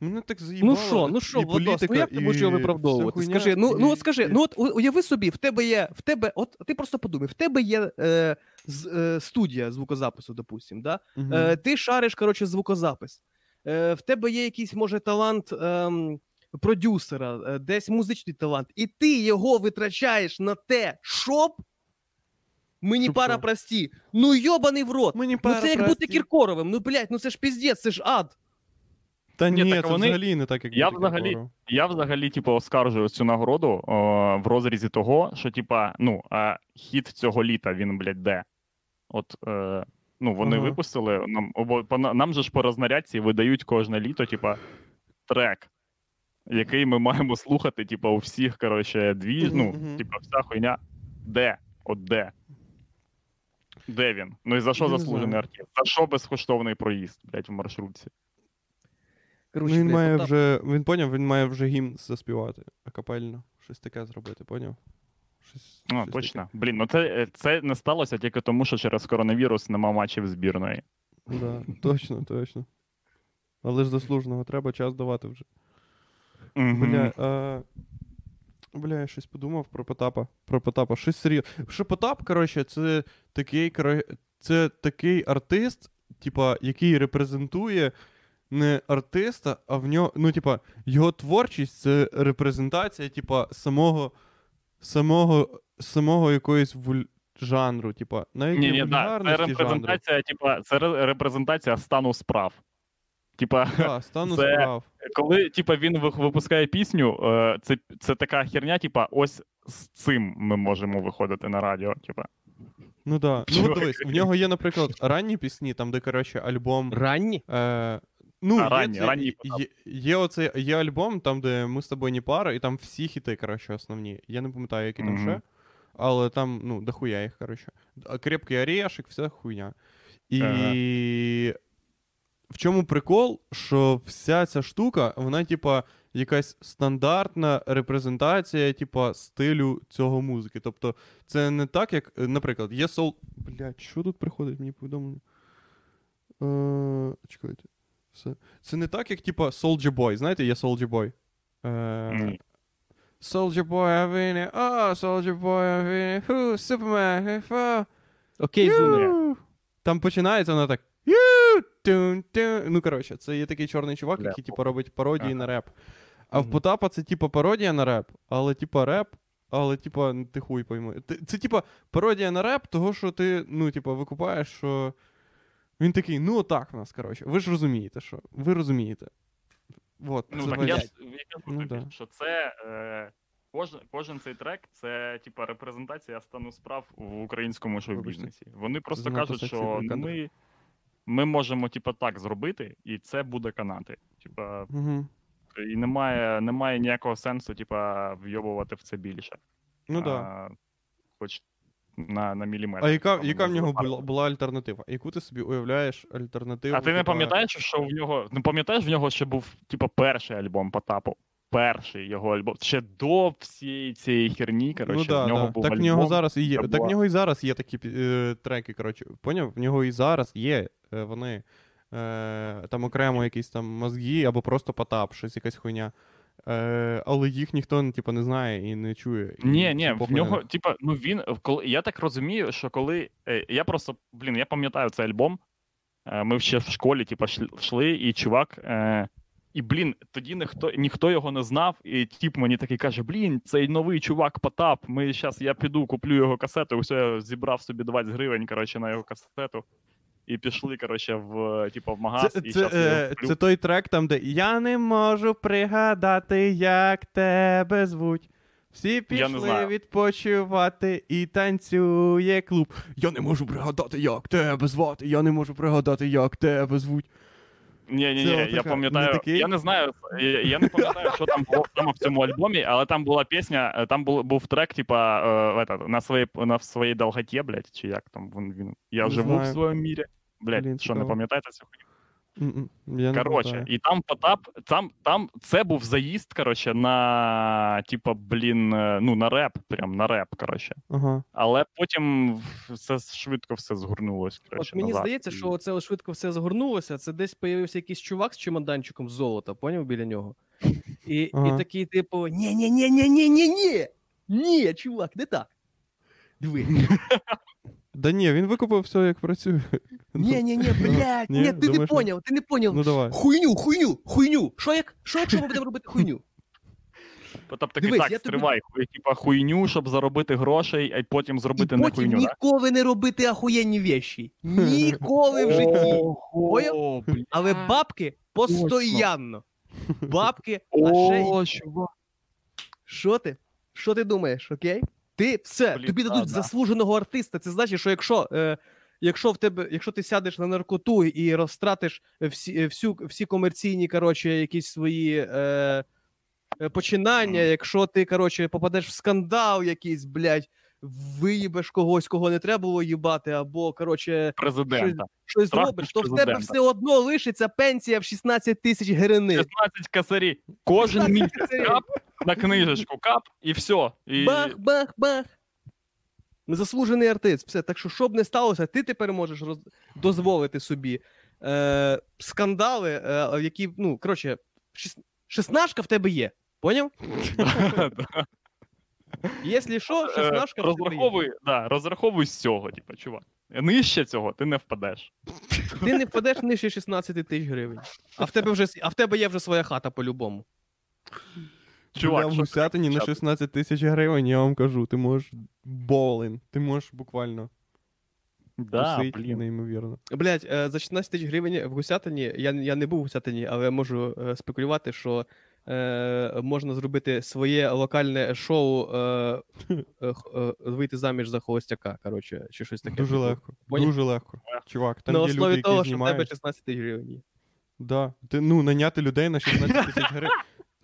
Мене так заїбало. Ну що, ну що, Владос, ну як ти будеш і його виправдовувати? хуйня, Скажи, ну, ну от скажи, і- ну от уяви собі, в тебе є, в тебе, от ти просто подумай, в тебе є е, з, е, студія звукозапису, допустим, да? Мгм. Е, ти шариш, коротше, звукозапис. Е, в тебе є якийсь, може, талант ем, продюсера, е, десь музичний талант, і ти його витрачаєш на те, щоб. Мені Щоб пара прості. Ну йобаний в рот. Мені Ну це як бути. Кіркоровим. Ну, блядь, ну це ж піздець, це ж ад. Та Ні, ні, так це вони- взагалі не так, як Я взагалі- Я взагалі, типу, оскаржую цю нагороду о, в розрізі того, що, типа, ну, а хіт цього літа він, блядь, де? От, е, ну, вони Ага. випустили, нам, обо- по- нам же ж по рознарядці видають кожне літо, типа, трек, який ми маємо слухати, типа, у всіх, коротше, дві, ну, типа, вся хуйня. Де? От де? Де він? Ну і за що заслужений артист? За що безкоштовний проїзд, блядь, в маршрутці? Ну, він блядь, має Потап- вже. Він поняв, він має вже гімн заспівати акапельно. Щось таке зробити, поняв? Щось, А, щось точно. Блін, ну це, це не сталося тільки тому, що через коронавірус нема матчів збірної. Таке. Да, точно, точно. Але ж заслуженого треба час давати вже. Бля, а... Бля, я щось подумав про Потапа. Про Потапа. Щось серйозно. Що Потап, коротше, це такий, коро- це такий артист, типа, який репрезентує не артиста, а в нього. Ну, типа, його творчість це репрезентація, типа, самого. самого. самого якоїсь вуль... жанру, типа, навіть Ні, не ні, да, це жанру. типа, це репрезентація стану справ. Типа, Да, стану Це- справ. коли типа, він випускає пісню, е, це, це така херня, типа, ось з цим ми можемо виходити на радіо. Типа. Ну да. Ну, Чувак. от дивись, в нього є, наприклад, ранні пісні, там, де, коротше, альбом. Ранні? Е, ну, А, є, ранні, це- Потап. є, є, оцей, є альбом, там, де ми з тобою не пара, і там всі хіти, коротше, основні. Я не пам'ятаю, які там ще. Але там, ну, дохуя їх, коротше. Крепкий орешек, вся хуйня. І Ага. В чому прикол, що вся ця штука, вона, типа, якась стандартна репрезентація, типа, стилю цього музики. Тобто, це не так, як, наприклад, є сол. Блять, що тут приходить мені повідомлення? Е, чекайте. Все. Це не так, як, типа, Soldier Boy. Знаєте, є Soldier Boy. Е. Soldier Boy, I'm in it. Oh, Soldier Boy, I'm in it. Who, Superman, oh. Окей, Зуне. Ю! Там починається вона так. Ну, коротше, це є такий чорний чувак, який, типу, робить пародії Ага. на реп. А в. Потапа це, типу, пародія на реп, але, типу, реп, але, типу, ну, ти хуй пойми. Ти- Це, типу, пародія на реп, того, що ти, ну, типу, викупаєш, що. Він такий, ну, отак в нас, коротше. Ви ж розумієте, що. Ви розумієте. Вот, Ну це так я, я Ну, да. що це е, кожен, кожен цей трек це типа репрезентація стану справ в українському шоу-бізнесі. Вони просто занадто кажуть, що ми, ми можемо типа так зробити, і це буде канати. Типа, Мгм. і немає, немає ніякого сенсу, типа, вйобувати в це більше. Ну, так. Да. Хоч на, на міліметр. А яка, яка в нього була, була альтернатива? Яку ти собі уявляєш альтернативу? А ти не пам'ятаєш, що в нього. Ну пам'ятаєш, в нього ще був, типа, перший альбом Потапу. Перший його альбом. Ще до всієї цієї херні, коротше, ну, да, в нього да. був так альбом. в нього зараз і є. Так в нього і зараз є такі е, треки, коротше. Поняв? В нього і зараз є вони. Е, там окремо якісь там мозги або просто потап, щось якась хуйня. Е, але їх ніхто типу, не знає і не чує. і Ні, ні, в нього, типа, ну він, коли я так розумію, що коли е, я просто, блін, я пам'ятаю цей альбом. Е, ми ще в школі, типа, шл- йшли, і чувак. Е, і блін, тоді ніхто ніхто його не знав. І тіп мені такий каже: Блін, цей новий чувак Потап. Ми зараз я піду, куплю його касету. Усе я зібрав собі 20 гривень, коротше, на його касету. І пішли, коротше, в типу, в магаз. Це, і це, е, це той трек, там, де я не можу пригадати, як тебе звуть. Всі пішли відпочивати і танцює клуб. Я не можу пригадати, як тебе звати. Я не можу пригадати, як тебе звуть. Ні, ні, ні, я пам'ятаю. не? Я не знаю, я, я не пам'ятаю, що там було саме в цьому альбомі, але там була пісня, е, там був, був трек, типа, е, на своїй на своїй долготі, блядь, чи як там він. він я Не живу в знаю. своєму мірі. Блядь, що не пам'ятаєте цю хуйню? Я Коротше, і там Потап, там, там це був заїзд, коротше, на типа, блін, е, ну на реп, прям на реп, коротше. Ага. Але потім все швидко все згорнулось. Коротше, От мені назад. здається, що це швидко все згорнулося. Це десь появився якийсь чувак з чемоданчиком золота, поняв біля нього. І, Ага. і такий, типу, ні ні ні ні ні ні ні Ні, чувак, не так. Диви. Да ні, він викупив все, як працює. Ні, ні, ні, блядь, Ні, ні, ти не поняв, ти не поняв. Ну давай. Хуйню, хуйню, хуйню. Що як? Що якщо ми будемо робити хуйню? Потап такий, Дивись, так, я стривай, хуй, типа хуйню, щоб заробити грошей, а потім зробити І не потім хуйню, да? ніколи не робити ахуєнні вещі. Ніколи в житті. Поняв? Але бабки постоянно. Бабки, а ще й Що ти? Що ти думаєш, окей? Ти все, Блін, тобі дадуть да. заслуженого артиста. Це значить, що якщо, е, якщо в тебе, якщо ти сядеш на наркоту і розтратиш всі, е, всю, всі комерційні, коротше, якісь свої е, е, починання, якщо ти, коротше, попадеш в скандал якийсь, блядь, виїбеш когось, кого не треба було їбати, або, коротше, Президента. щось зробиш, то в тебе все одно лишиться пенсія в 16 тисяч гривень. 16 косарі. Кожен місяць кап на книжечку, кап, і все. І... Бах, бах, бах. Заслужений артист. Все. Так що, що б не сталося, ти тепер можеш роз... дозволити собі е... скандали, е... які, ну, коротше, шіс... шістнашка в тебе є. Поняв? Якщо що, шістнашка в тебе. Е, розраховуй, да, розраховуй з цього, типу, чувак. Нижче цього ти не впадеш. Ти не впадеш нижче 16 тисяч гривень. А в тебе вже а в тебе є вже своя хата по-любому. Чувак, в що гусятині на 16 тисяч гривень, я вам кажу, ти можеш боулин, ти можеш буквально Да, тусить блін. неймовірно. Блять, е, за 16 тисяч гривень в Гусятині, я, я не був в Гусятині, але можу е, спекулювати, що е, можна зробити своє локальне шоу е, е, е, вийти заміж за холостяка, коротше, чи щось таке. Дуже типу. легко. Поняв? Дуже легко. Чувак, там На є основі люди, того, які що в тебе знімають. 16 тисяч гривень. є. Да. Ти, ну, наняти людей на 16 тисяч гривень.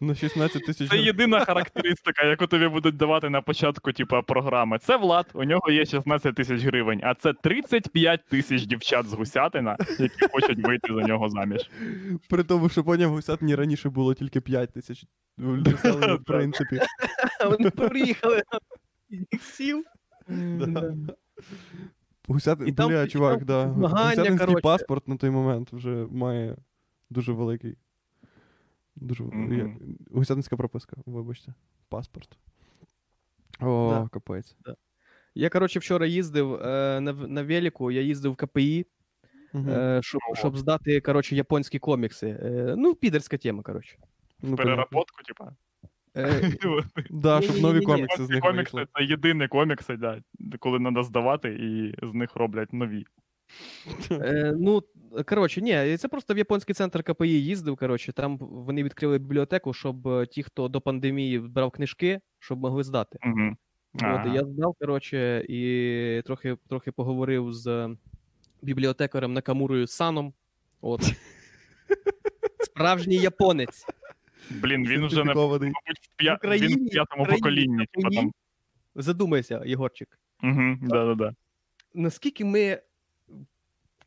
На 16 тисяч Це єдина характеристика, яку тобі будуть давати на початку, типу, програми. Це Влад, у нього є 16 тисяч гривень, а це 35 тисяч дівчат з гусятина, які хочуть вийти за нього заміж. При тому, що поняв, Гусятині раніше було тільки 5 тисяч в принципі. Вони приїхали їх сів. Да. Гусяти... Бля, чувак, да. Гусятинський паспорт на той момент вже має дуже великий. Дуже я- Гусятинська прописка, вибачте. Паспорт. О, Да. капець. Я, коротше, вчора їздив е, на, на велику, я їздив в КПІ, е, щоб, щоб здати, коротше, японські комікси. Е, ну, підерська тема, коротше. Ну. Переработку, типа. Е, Да, щоб нові комікси з них комікси це єдині комікси, коли треба здавати, і з них роблять нові. Е, ну, коротше, ні, це просто в японський центр КПІ їздив. Коротше, там вони відкрили бібліотеку, щоб е, ті, хто до пандемії брав книжки, щоб могли здати. Угу. От, я здав, коротше, і трохи, трохи поговорив з бібліотекарем Накамурою Саном. От. Справжній японець. Блін, він вже не мабуть, в п'я... Україні- він в п'ятому Україні поколінні. Там. Задумайся, Єгорчик. Угу, да-да-да. Наскільки ми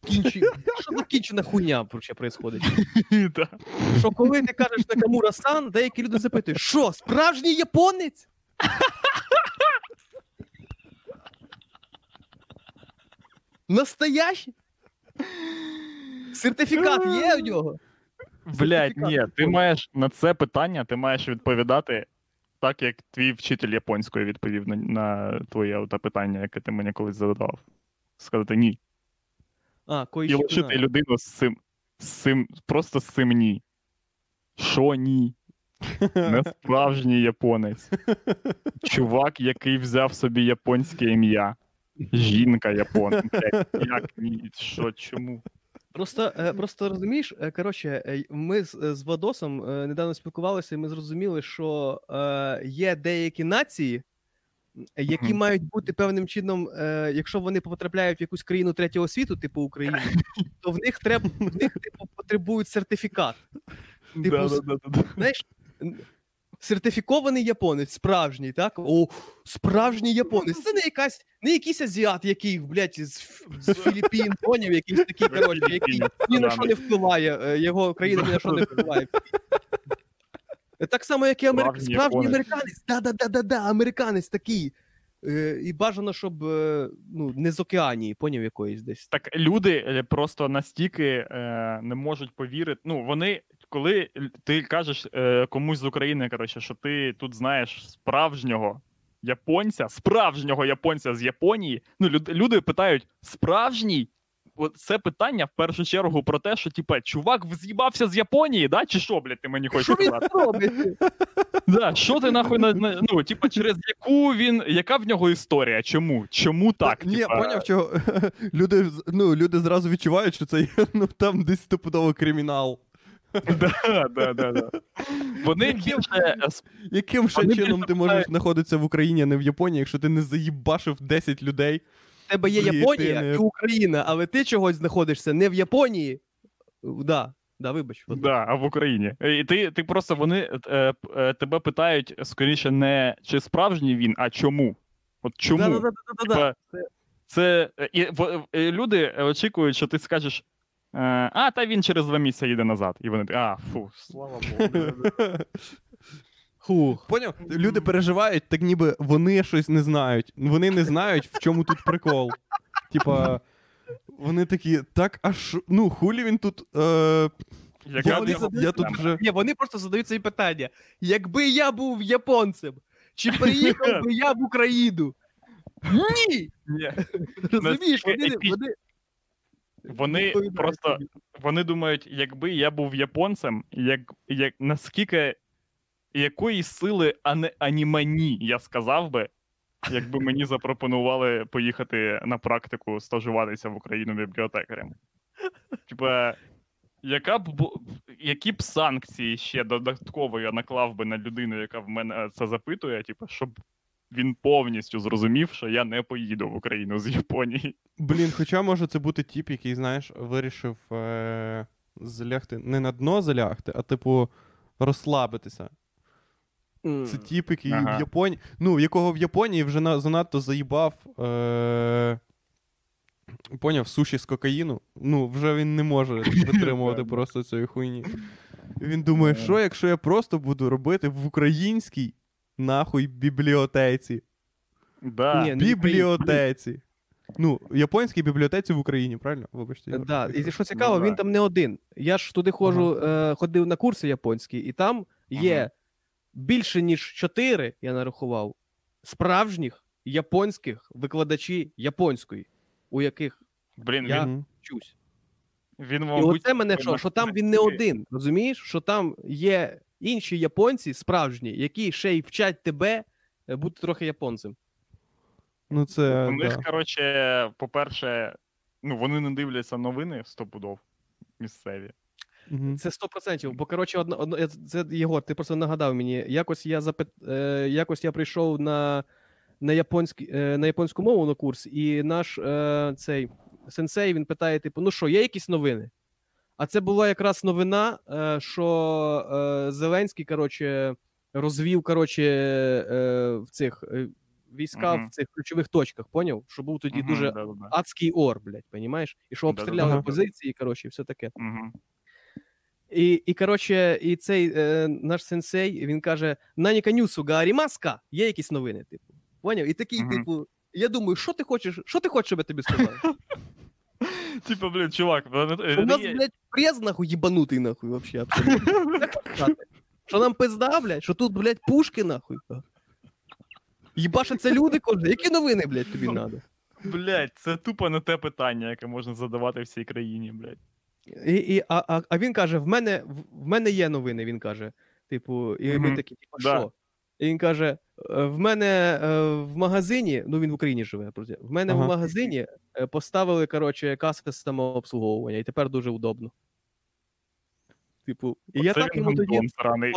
кінчі... Що за кінчена хуйня вообще происходить? Що коли ти кажеш Накамура Сан, деякі люди запитують, що, справжній японець? Настоящий? Сертифікат є у нього? Блять, ні, ти маєш на це питання, ти маєш відповідати так, як твій вчитель японської відповів на, на твоє питання, яке ти мені колись задавав. Сказати ні. А, І лишити людину з цим, з цим, просто з цим ні. Що ні? Не справжній японець. Чувак, який взяв собі японське ім'я. Жінка япон. Блядь, Як ні? Що, чому? Просто, е, просто розумієш, е, коротше, е, ми з, з Вадосом недавно спілкувалися, і ми зрозуміли, що е, є деякі нації, які мають бути певним чином, е, якщо вони потрапляють в якусь країну третього світу, типу Україну, то в них треба в них типу, потребують сертифікат. Типу, Знаєш, сертифікований японець, справжній, так? О, справжній японець. Це не якась, не якийсь азіат, який, блядь, з, з Філіппін, поняв, якийсь такий, коротше, який ні на що не впливає, е, його країна ні на що не впливає. Так само, як і америк... Справжній справжній американець. Да-да-да-да, американець такий. Е, І бажано, щоб е, ну, не з океанії, поняв якоїсь десь. Так люди е, просто настільки е, не можуть повірити. Ну, вони, коли ти кажеш е, комусь з України, коротше, що ти тут знаєш справжнього японця, справжнього японця з Японії. Ну, люд, люди питають: справжній? Це питання в першу чергу про те, що типа, чувак з'їбався з Японії, да? Чи що, блядь, ти мені хочеш сказати? Да, що ти нахуй на, на ну, типа, через яку він, яка в нього історія? Чому? Чому так? Ні, Типа, поняв, що люди, ну, люди зразу відчувають, що це ну, там десь стопудово кримінал. Да, да, да, да. Вони більше е, Яким ще чином ти можеш знаходитися в Україні, а не в Японії, якщо ти не заїбашив 10 людей? В тебе є Японія не- і Україна, але ти чогось знаходишся не в Японії. Да, да, вибач. Да, а в Україні. І ти, ти просто вони е, е, тебе питають скоріше не чи справжній він, а чому? От чому? Да-да-да-да-да. Це е, і, в, е, люди очікують, що ти скажеш. е, А, та він через два місяці їде назад. І вони такі, а, фу, слава Богу. Хух. Поняв? Люди переживають, так ніби вони щось не знають. Вони не знають, в чому тут прикол. Типа, вони такі, так, а що? Ну, хулі він тут. Е... Яка Я, вони нього я тут вже. Ні, вони просто задають собі питання: якби я був японцем, чи приїхав би я в Україну? Ні! Ні. Розумієш, вони, вони, Вони просто вони думають, якби я був японцем, як, як наскільки якої сили ане, анімані я сказав би, якби мені запропонували поїхати на практику стажуватися в Україну бібліотекарем. Типа, яка б які б санкції ще додатково я наклав би на людину, яка в мене це запитує, типу, щоб він повністю зрозумів, що я не поїду в Україну з Японії. Блін, хоча може це бути тіп, який, знаєш, вирішив е... залягти не на дно залягти, а типу розслабитися. Це тіп, який Ага. в Японії. Ну, якого в Японії вже на... занадто заїбав. Е... Поняв, суші з кокаїну. Ну, вже він не може витримувати просто цієї хуйні. Він думає, що якщо я просто буду робити в українській нахуй бібліотеці. Да. Ні, Бібліотеці. Ну, в японській бібліотеці в Україні, правильно? Вибачте. Ігор. Да. І що цікаво, Ну, да. він там не один. Я ж туди ходжу, е, ходив на курси японські, і там є Ага. Більше ніж чотири, я нарахував, справжніх японських викладачі японської, у яких Блін, Я- він, вчусь. він І оце мене що, що там він не один. Розумієш, що там є інші японці справжні, які ще й вчать тебе е, бути трохи японцем. Ну, це. У них, Да. коротше, по-перше, ну вони не дивляться новини стопудов місцеві. Мгм. Це 100%. Бо коротше, одно, одно, це Єгор, ти просто нагадав мені. Якось я запит, е, якось я прийшов на, на, японський, е, на японську мову на курс, і наш е, цей сенсей він питає: типу, ну що, є якісь новини? А це була якраз новина, е, що е, Зеленський, коротше, розвів коротше, е, в цих війська Мгм. в цих ключових точках, поняв? Що був тоді Мгм, дуже да-да-да. адський ор, блядь, понімаєш? І що обстріляли позиції, коротше, і все таке. Мгм. І, і коротше, і цей е, наш сенсей він каже: Наніка нюсу гарімаска, є якісь новини, типу. Поняв? І такий, Мгм. типу, я думаю, що ти хочеш, що ти хочеш, щоб я тобі сказав? Типа, блін, чувак, у нас, блядь, прес, нахуй, їбанутий, нахуй, вообще, абсолютно. Що нам пизда, блядь, що тут, блядь, пушки, нахуй. Їбашаться люди кожен. Які новини, блядь, тобі треба? блядь, це тупо не те питання, яке можна задавати всій країні, блядь. І, і, а, а, а він каже: в мене, в- мене є новини, він каже. Типу, і ми Мгм. такі, типу, Да. що? І він каже: «Е, в мене е, в магазині, ну він в Україні живе, друзі, в мене Ага. в магазині е, поставили, коротше, каси самообслуговування, і тепер дуже удобно. Типу, і я так йому тоді позаздрив.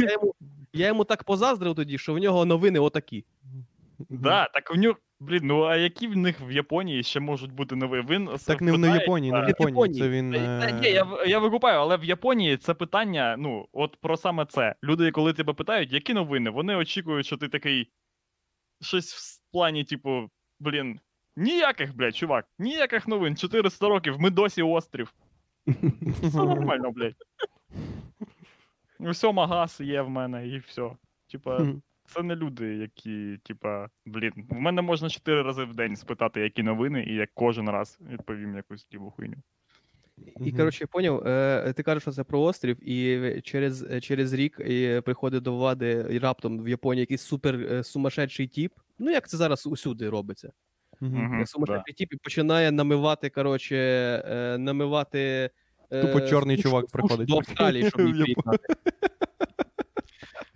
Я йому, я йому так позаздрив тоді, що в нього новини отакі. Да, так у нього, Блін, ну а які в них в Японії ще можуть бути нові? Він Так не в Японії, не в Японії. Японії. Це він. Е, ні, я, я викупаю, але в Японії це питання, ну, от про саме це. Люди, коли тебе питають, які новини, вони очікують, що ти такий. Щось в плані, типу, блін, ніяких, блядь, чувак, ніяких новин. 400 років, ми досі острів. Все нормально, блядь. Ну, все, магаз є в мене, і все. Типа, це не люди, які, типа, блін, в мене можна 4 рази в день спитати, які новини, і я кожен раз відповім якусь ліву хуйню. І, коротше, поняв, е, ти кажеш, що це про острів, і через, через рік е, приходить до влади і раптом в Японії якийсь супер е, сумасшедший тіп. Ну, як це зараз усюди робиться. Е, Сумасшедший тіп і починає намивати, коротше, е, намивати. е, Тупо чорний чувак суш приходить. До Австралії, щоб.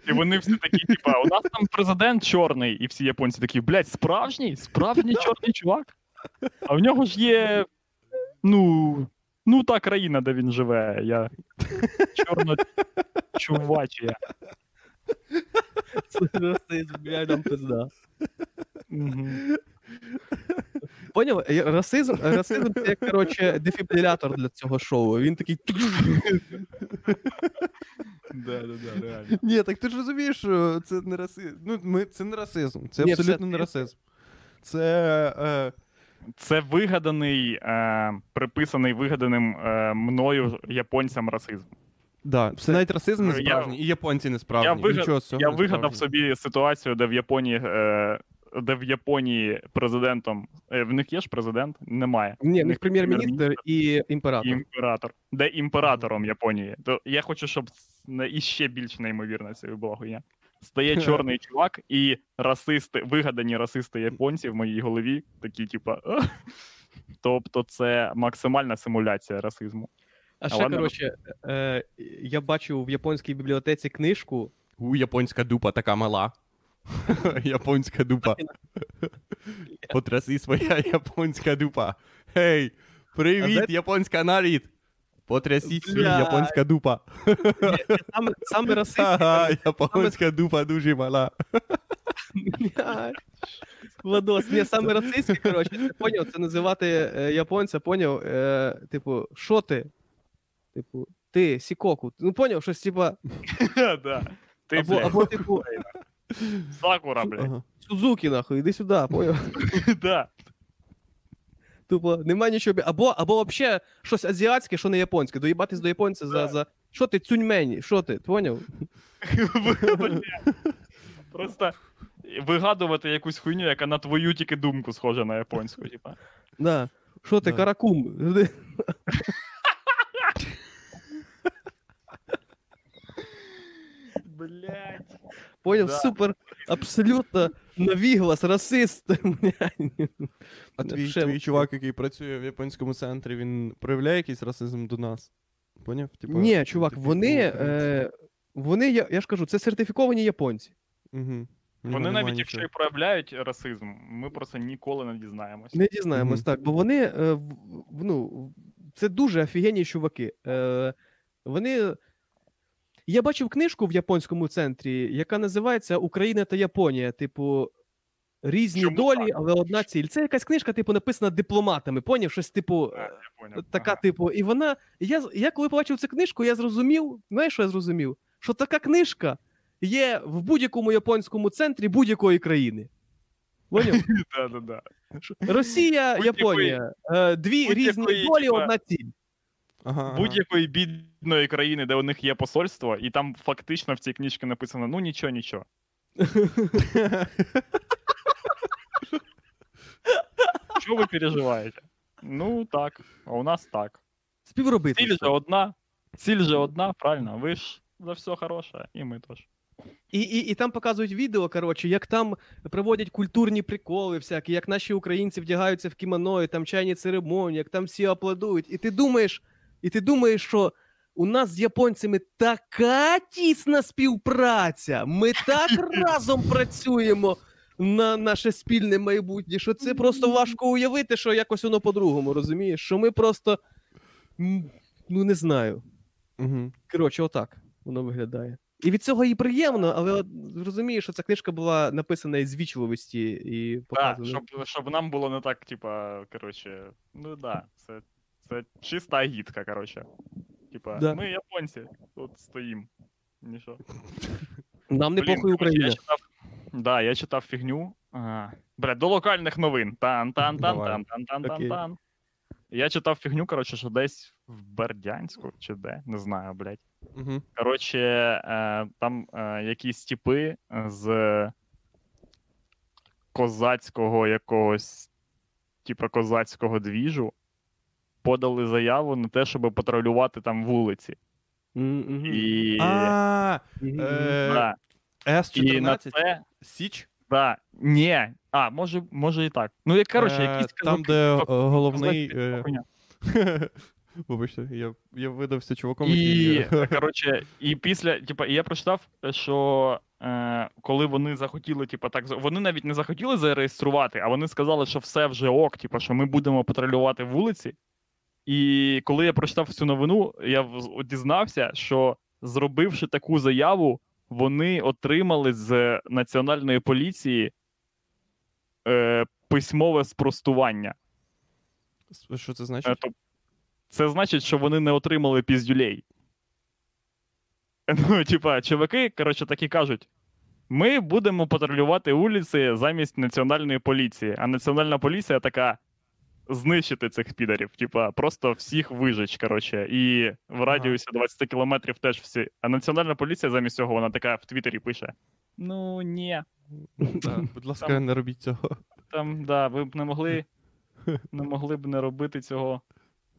І вони всі такі, типа, у нас там президент чорний, і всі японці такі, блядь, справжній? Справжній чорний чувак? А в нього ж є. Ну. Ну, та країна, де він живе. Я чорно чувачія. Це просто, блядь, нам пизда. Поняв? Е, Расизм, расизм це як, коротше, дефібрилятор для цього шоу. Він такий. Да, да, да, реально. Ні, так ти ж розумієш, що це не расизм. Ну, ми, це не расизм. Це Ні, абсолютно все- не расизм. Це. Е, Це вигаданий, е, приписаний вигаданим е, мною японцям расизм. да, це навіть расизм не Я- справжній, і японці не справжні. Я, вигад... Нічого я не вигадав справжній. собі ситуацію, де в Японії, е... де в Японії президентом. Е, в них є ж президент? Немає. Ні, в них прем'єр-міністр і імператор. Імператор. Де імператором Японії. То я хочу, щоб іще більш неймовірна це була хуйня. Стає чорний чувак, і расисти, вигадані расисти японці в моїй голові, такі, типа. Тобто, це максимальна симуляція расизму. А ще, коротше, е, я бачив в японській бібліотеці книжку. У, японська дупа така мала. японська дупа. Потряси своя японська дупа. Гей, привіт, японська нарід. Потрясіть свій японська дупа. Саме, саме расистський. Ага, японська дупа дуже мала. Владос, ні, саме расистський, коротше, ти поняв, це називати е, японця, поняв, е, типу, що ти? Типу, ти, Сікоку. Ну, поняв, щось, типа, Да. Ти, або, або, типу, Сакура, блядь. Ага. Сузуки, нахуй, іди сюди, поняв. Да. Тупо, нема нічого. бі- Або, або взагалі щось азіатське, що не японське. Доїбатись до японця за. Да. за... Що ти, цюньмені? Що ти? Поняв? Просто вигадувати якусь хуйню, яка на твою тільки думку схожа на японську, типа. Да. Що ти, Да. каракум? Блять. Поняв, Да. супер, абсолютно навіглас, расист. А твій, твій чувак, який працює в японському центрі, він проявляє якийсь расизм до нас? Поняв? Типа, Ні, чувак, типу, вони, е, вони, я, я ж кажу, це сертифіковані японці. Мгм. У Вони навіть якщо і проявляють расизм, ми про це ніколи не дізнаємось. Не дізнаємось Мгм. так, бо вони е, ну, це дуже офігенні чуваки. Е, вони. Я бачив книжку в японському центрі, яка називається Україна та Японія. Типу, різні Чому долі, так? але одна ціль. Це якась книжка, типу, написана дипломатами. Поняв, щось типу. Е, я поняв. Така, Ага. типу, і вона. Я, я коли побачив цю книжку, я зрозумів, знаєш, що я зрозумів? Що така книжка є в будь-якому японському центрі будь-якої країни. Поняв? Росія, Японія. Е, Дві різні долі, одна ціль. Ага. Будь-якої бідної країни, де у них є посольство, і там фактично в цій книжці написано: ну нічого, нічого. Що ви переживаєте? Ну так, а у нас так. Ціль Співробити. же одна, ціль же одна, правильно. Ви ж за все хороше, і ми теж. І, і, і там показують відео, коротше, як там проводять культурні приколи, всякі, як наші українці вдягаються в кімоно, і там чайні церемонії, як там всі аплодують. І ти думаєш, і ти думаєш, що у нас з японцями така тісна співпраця. Ми так разом працюємо на наше спільне майбутнє, що це просто важко уявити, що якось воно по-другому, розумієш? Що ми просто. Ну, не знаю. Мгм. Коротше, отак воно виглядає. І від цього їй приємно, але розумієш, що ця книжка була написана із вічливості і Так, щоб, щоб нам було не так, типа, коротше, ну да, це, це чиста агітка, коротше. Типа, Да. ми японці, тут стоїм. Нічого. Нам не Блін, похуй коротше, Україна. Я читав, да, я читав фігню. А, бля, до локальних новин. Тан тан тан Давай. тан тан тан тан Окей. тан Я читав фігню, коротше, що десь в Бердянську чи де, не знаю, блядь. Угу. Коротше, е, там е, якісь типи з козацького якогось, типа козацького двіжу, подали заяву на те, щоб патрулювати там вулиці. І, А, е, да, С-14? Січ? Да, ні. А, може, може і так. Ну, як коротше, Е, якісь Там, де е, головний. Вибачте, я, я видався чуваком, І, коротше, і після, типа, я прочитав, що е, коли вони захотіли, типа, так, вони навіть не захотіли зареєструвати, а вони сказали, що все вже ок, типа, що ми будемо патрулювати вулиці. І коли я прочитав цю новину, я дізнався, що зробивши таку заяву, вони отримали з національної поліції е, письмове спростування. Що це Е, значить? Це значить, що вони не отримали піздюлей. Ну, типа, чуваки, коротше, такі кажуть: ми будемо патрулювати вулиці замість національної поліції. А національна поліція така знищити цих підарів. Типа, просто всіх вижич, коротше, і в радіусі 20 кілометрів теж всі. А національна поліція замість цього вона така в Твіттері пише: Ну, ні, Да, Будь ласка, там- не робіть цього. там, да, ви б не могли, не могли б не робити цього,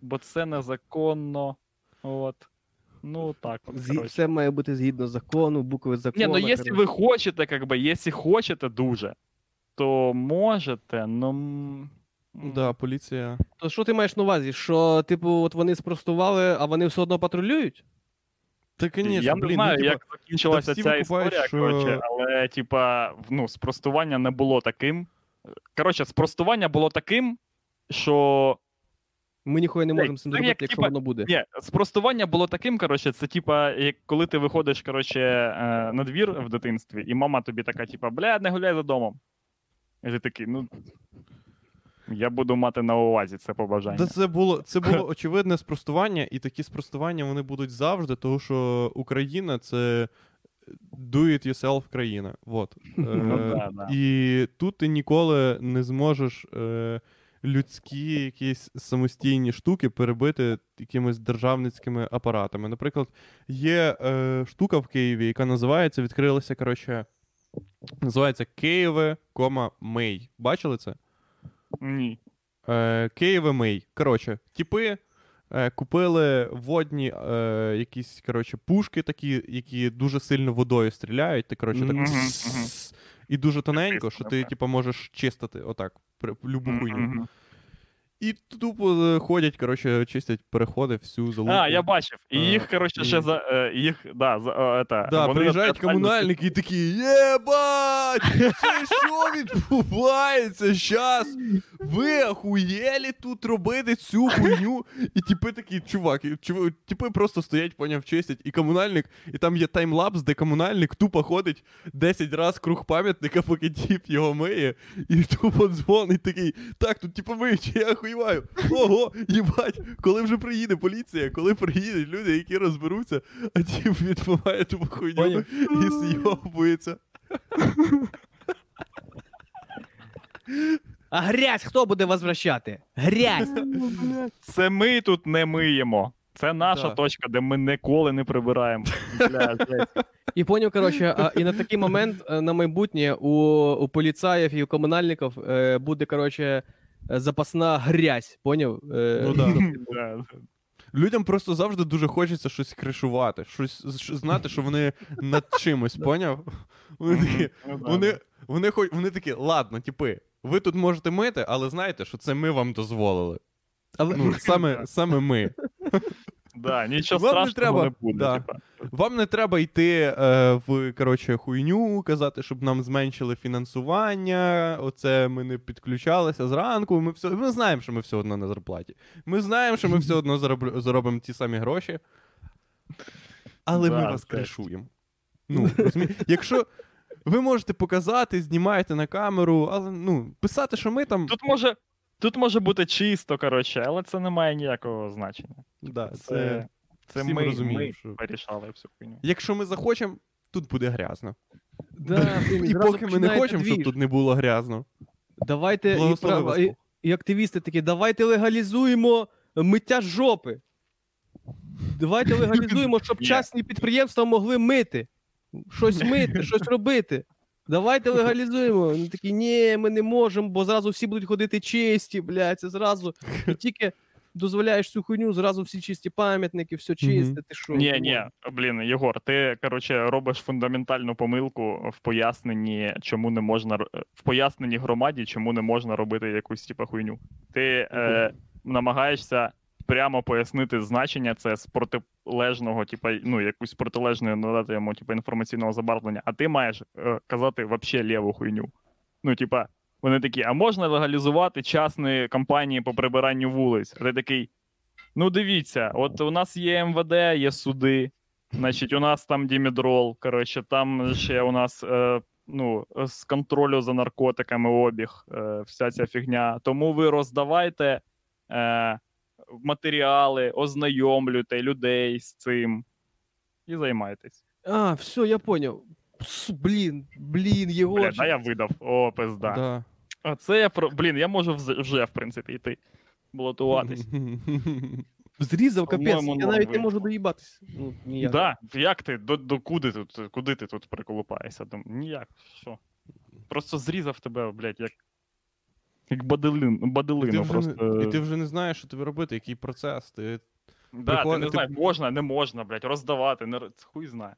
бо це незаконно. От. Ну, так от, Зі- Все має бути згідно закону, букви закону. Ні, ну якщо ви хочете, как би, якщо хочете дуже, то можете, ну. Да, поліція. То що ти маєш на увазі? Що, типу, от вони спростували, а вони все одно патрулюють? Та, звісно, Я не блін, знаю, ну, типа, як закінчилася всі ця викупають, історія, що- коротше, але, типа, ну, спростування не було таким. Коротше, спростування було таким, що Ми ніхуя не можемо з цим так, зробити, як, якщо типа, воно буде. Ні, спростування було таким, коротше, це типа, як коли ти виходиш, коротше, е, на двір в дитинстві, і мама тобі така, типа, бля, не гуляй за домом. І ти такий, ну. Я буду мати на увазі це побажання. Да це було, це було очевидне спростування, і такі спростування вони будуть завжди, тому що Україна це do it yourself країна. Вот. Ну Е, да, да. І тут ти ніколи не зможеш е, людські якісь самостійні штуки перебити якимись державницькими апаратами. Наприклад, є е, штука в Києві, яка називається, відкрилася, коротше, називається Києве, Мей. Бачили це? Ні. Е, Києве Мей. Коротше, типи е, купили водні е, якісь коротше, пушки такі, які дуже сильно водою стріляють. Ти, коротше, так. Mm-hmm. І дуже тоненько, що ти, типу, можеш чистити отак, при- любу хуйню. І тупо е, ходять, коротше, чистять переходи всю залупу. А, я бачив. І А, їх, коротше, ще за. е, їх, да, за, е, это, Да, вони приїжджають комунальники і такі: Єбать! Це що відбувається щас? Ви охуєлі тут робити цю хуйню? І типи такі, чуваки, чув- типи просто стоять, поняв, чистять, і комунальник, і там є timelapse, де комунальник тупо ходить 10 раз круг пам'ятника, поки тіп його миє, і тупо дзвонить такий, так, тут типу миють, я охуєваю. Ого, їбать, коли вже приїде поліція, коли приїдуть люди, які розберуться, а тіп відмиває тупо хуйню і зйобується. А грязь хто буде возвращати? Грязь! Це ми тут не миємо. Це наша Да. точка, де ми ніколи не прибираємо. Бля. І поняв, коротше, а, і на такий момент е, на майбутнє у, у поліцаїв і у комунальників е, буде, коротше, запасна грязь, поняв? Е, Ну да. Людям просто завжди дуже хочеться щось кришувати, щось знати, що вони над чимось, поняв? Вони такі, Ну вони, вони, хоч, вони такі, ладно, типи, ви тут можете мити, але знаєте, що це ми вам дозволили. Але, Ну, саме, саме ми. Да, нічого Вам не страшного не, треба, буде. да. Типа. Вам не треба йти е, в коротше, хуйню, казати, щоб нам зменшили фінансування. Оце ми не підключалися зранку. Ми все, ми знаємо, що ми все одно на зарплаті. Ми знаємо, що ми все одно зароб, заробимо ті самі гроші. Але ми вас це- кришуємо. Ну, розумі... Якщо ви можете показати, знімаєте на камеру, але ну, писати, що ми там. Тут може, тут може бути чисто, коротше, але це не має ніякого значення. Да, Це, це... це всі ми ми, розуміємо, ми що- вирішали всю хуйню. Якщо ми захочемо, тут буде грязно. Да, І поки ми не хочемо, щоб тут не було грязно. Давайте і, прав- і, і активісти такі, давайте легалізуємо миття жопи. Давайте легалізуємо, щоб Ні. частні підприємства могли мити. Щось мити, щось робити. Давайте легалізуємо. Вони такі, ні, ми не можемо, бо зразу всі будуть ходити чисті, блядь, це зразу. І тільки дозволяєш цю хуйню, зразу всі чисті пам'ятники, все чисте. Ти що? Ні, ні, блін, Єгор, ти коротше робиш фундаментальну помилку в поясненні, чому не можна в поясненні громаді, чому не можна робити якусь типа хуйню. Ти е, намагаєшся прямо пояснити значення це з протилежного, типа, ну, якусь протилежної надати йому типа інформаційного забарвлення, а ти маєш е, казати вообще ліву хуйню. Ну, типа, вони такі, а можна легалізувати частні компанії по прибиранню вулиць? А ти такий. Ну, дивіться, от у нас є МВД, є суди. Значить, у нас там Дімідрол, коротше, там ще у нас е, ну, з контролю за наркотиками обіг, е, вся ця фігня. Тому ви роздавайте е, матеріали, ознайомлюйте людей з цим і займайтесь. А, все, я поняв. Пс, Блін, блін, Бля, Єгор. да я видав. О, пизда. Да. А це я про. Блін, я можу вже, в принципі, йти. Балотуватись. Зрізав капець, я навіть не можу доїбатися. Ну, ніяк. Да, як ти? До, до куди тут? Куди ти тут приколупаєшся? Ніяк, що? Просто зрізав тебе, блядь, як. Як баделин, І ти, баделину вже просто. не, і ти вже не знаєш, що тобі робити, який процес. Ти да, ти не ти- знаєш, можна, не можна, блядь, роздавати, не... хуй знає.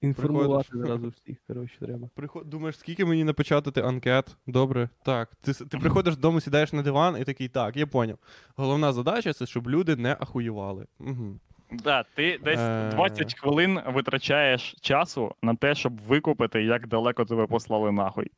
Інформувати зразу всіх, коротше, треба. приход... думаєш, скільки мені напечатати анкет? Добре. Так. Ти, ти приходиш додому, сідаєш на диван і такий, так, я поняв. Головна задача це, щоб люди не ахуєвали. Угу. Да, ти десь Е. 20 хвилин витрачаєш часу на те, щоб викупити, як далеко тебе послали нахуй.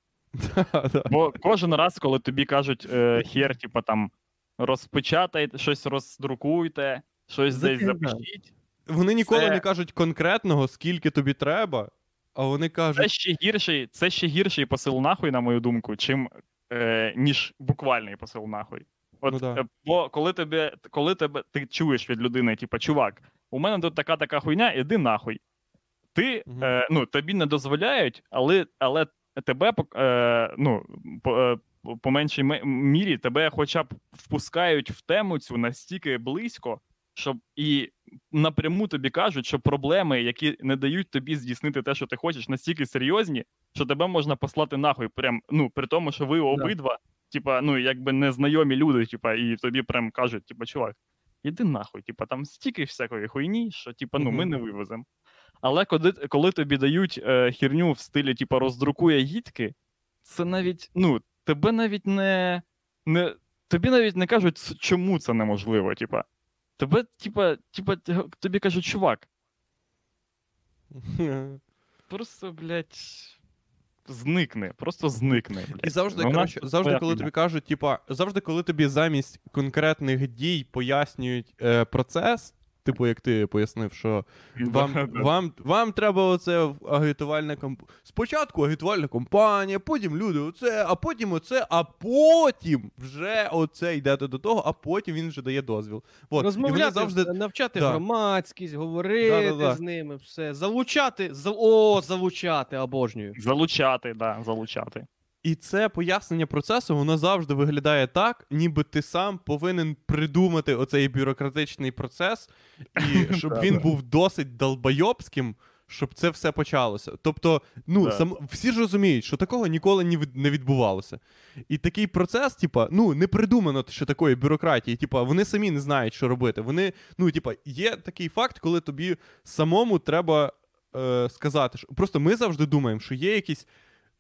Бо кожен раз, коли тобі кажуть е, хер, типа там розпечатайте, щось роздрукуйте, щось десь запишіть. Вони ніколи Це- не кажуть конкретного, скільки тобі треба, а вони кажуть. Це ще гірший, це ще гірший посил нахуй, на мою думку, чим е, ніж буквальний посил нахуй. От, Ну да. е, бо коли тебе, коли тебе ти чуєш від людини, типа, чувак, у мене тут така така хуйня, іди нахуй. Ти, Мгм. е, ну, тобі не дозволяють, але, але тебе е, ну, по, е, по меншій мірі тебе хоча б впускають в тему цю настільки близько, щоб і напряму тобі кажуть, що проблеми, які не дають тобі здійснити те, що ти хочеш, настільки серйозні, що тебе можна послати нахуй. Прям, ну, при тому, що ви обидва, типа, ну, якби незнайомі люди, типа, і тобі прям кажуть, типа, чувак, іди нахуй, типа, там стільки всякої хуйні, що типа, ну, ми не вивеземо. Але коли, коли тобі дають е, херню в стилі, типа, роздрукує гідки, це навіть, ну, тебе навіть не. не тобі навіть не кажуть, чому це неможливо, типа. Тебе, типа, типа, тобі кажуть, чувак, просто, блядь, зникни, просто зникни. Блядь. І завжди, Вона коротше, завжди, коли тобі кажуть, типа, завжди, коли тобі замість конкретних дій пояснюють е, процес, типу, як ти пояснив, що вам, вам, вам треба оце агітувальна комп... Спочатку агітувальна компанія, потім люди оце, а потім оце, а потім вже оце йдете до того, а потім він вже дає дозвіл. От. Розмовляти, вони завжди. навчати Да. громадськість, говорити Да-да-да. з ними, все. Залучати, за... о, залучати, обожнюю. Залучати, да, залучати. І це пояснення процесу, воно завжди виглядає так, ніби ти сам повинен придумати оцей бюрократичний процес, і щоб він був досить долбойобським, щоб це все почалося. Тобто, ну сам всі ж розуміють, що такого ніколи не не відбувалося. І такий процес, типа, ну не придумано ще такої бюрократії. Типа, вони самі не знають, що робити. Вони, ну, типа, є такий факт, коли тобі самому треба е, сказати, що просто ми завжди думаємо, що є якісь.